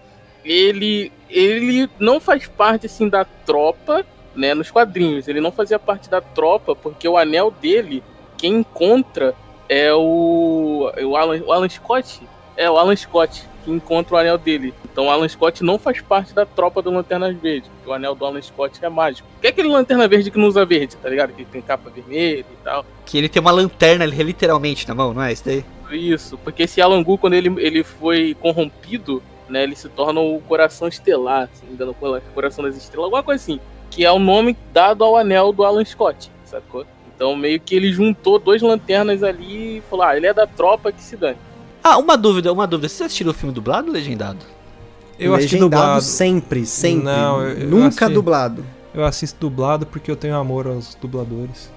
ele ele não faz parte assim da tropa, né, nos quadrinhos. Ele não fazia parte da tropa porque o anel dele, quem encontra é o é o Alan, o Alan Scott. É o Alan Scott encontra o anel dele. Então o Alan Scott não faz parte da tropa do Lanterna Verde, o anel do Alan Scott é mágico. Que é aquele Lanterna Verde que não usa verde, tá ligado? Que tem capa vermelha e tal. que ele tem uma lanterna ali, literalmente na mão, não é isso daí? Isso, porque esse Alan Gu, quando ele, ele foi corrompido, né, ele se torna o coração estelar, se não me engano, o coração das estrelas, alguma coisa assim, que é o nome dado ao anel do Alan Scott, sacou? Então meio que ele juntou dois lanternas ali e falou, ah, ele é da tropa que se dane. Ah, uma dúvida, uma dúvida. Vocês assistiram o filme dublado ou legendado? Eu assisti dublado. sempre, sempre. Não, eu- eu Nunca assisti. dublado. Eu assisto dublado porque eu tenho amor aos dubladores.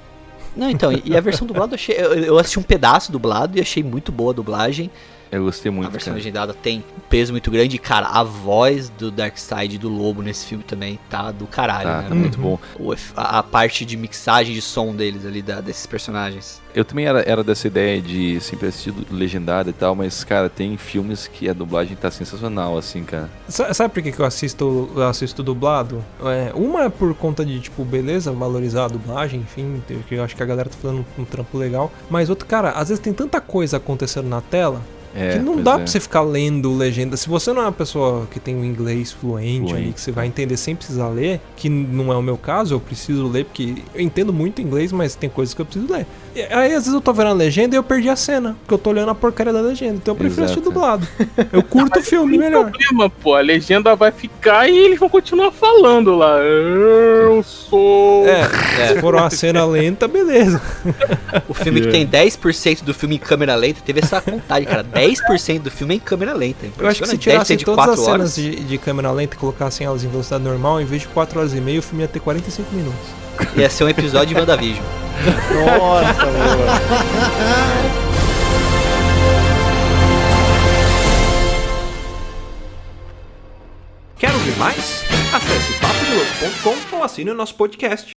Não, então, e e a versão dublada eu achei. Eu, eu assisti um pedaço dublado e achei muito boa a dublagem. Eu gostei a muito, versão cara. legendada tem um peso muito grande. E, cara, a voz do Darkseid do Lobo nesse filme também tá do caralho, Tá, né? tá muito Uhum. bom. A, a parte de mixagem de som deles ali, da- desses personagens. Eu também era, era dessa ideia de sempre assistir do- legendado e tal, mas, cara, tem filmes que a dublagem tá sensacional, assim, cara. Sa- Sabe por que, que eu assisto, eu assisto dublado? É, uma é por conta de, tipo, beleza, valorizar a dublagem, enfim, que eu acho que a galera tá fazendo um, um trampo legal. Mas outro, cara, às vezes tem tanta coisa acontecendo na tela É, que não dá é. pra você ficar lendo legenda. Se você não é uma pessoa que tem um inglês fluente, Fluente. ali, que você vai entender sem precisar ler, que não é o meu caso, eu preciso ler, porque eu entendo muito inglês, mas tem coisas que eu preciso ler. E aí, às vezes, eu tô vendo a legenda e eu perdi a cena, porque eu tô olhando a porcaria da legenda. Então eu prefiro Exato. assistir dublado. Eu curto o filme Não tem melhor. problema, pô, a legenda vai ficar e eles vão continuar falando lá. Eu sou. É, se for uma cena lenta, beleza. O filme que tem 10% do filme em câmera lenta teve essa contagem, cara. 10% do filme é em câmera lenta. Eu acho que se Impressionante. Deve ser tirassem de todas as 4 cenas horas. de, de câmera lenta e colocassem elas em velocidade normal, em vez de 4 horas e meia, o filme ia ter 45 minutos. Ia ser um episódio de WandaVision. Nossa, mano. Quer ouvir mais? Acesse papodelouco.com ou assine o nosso podcast.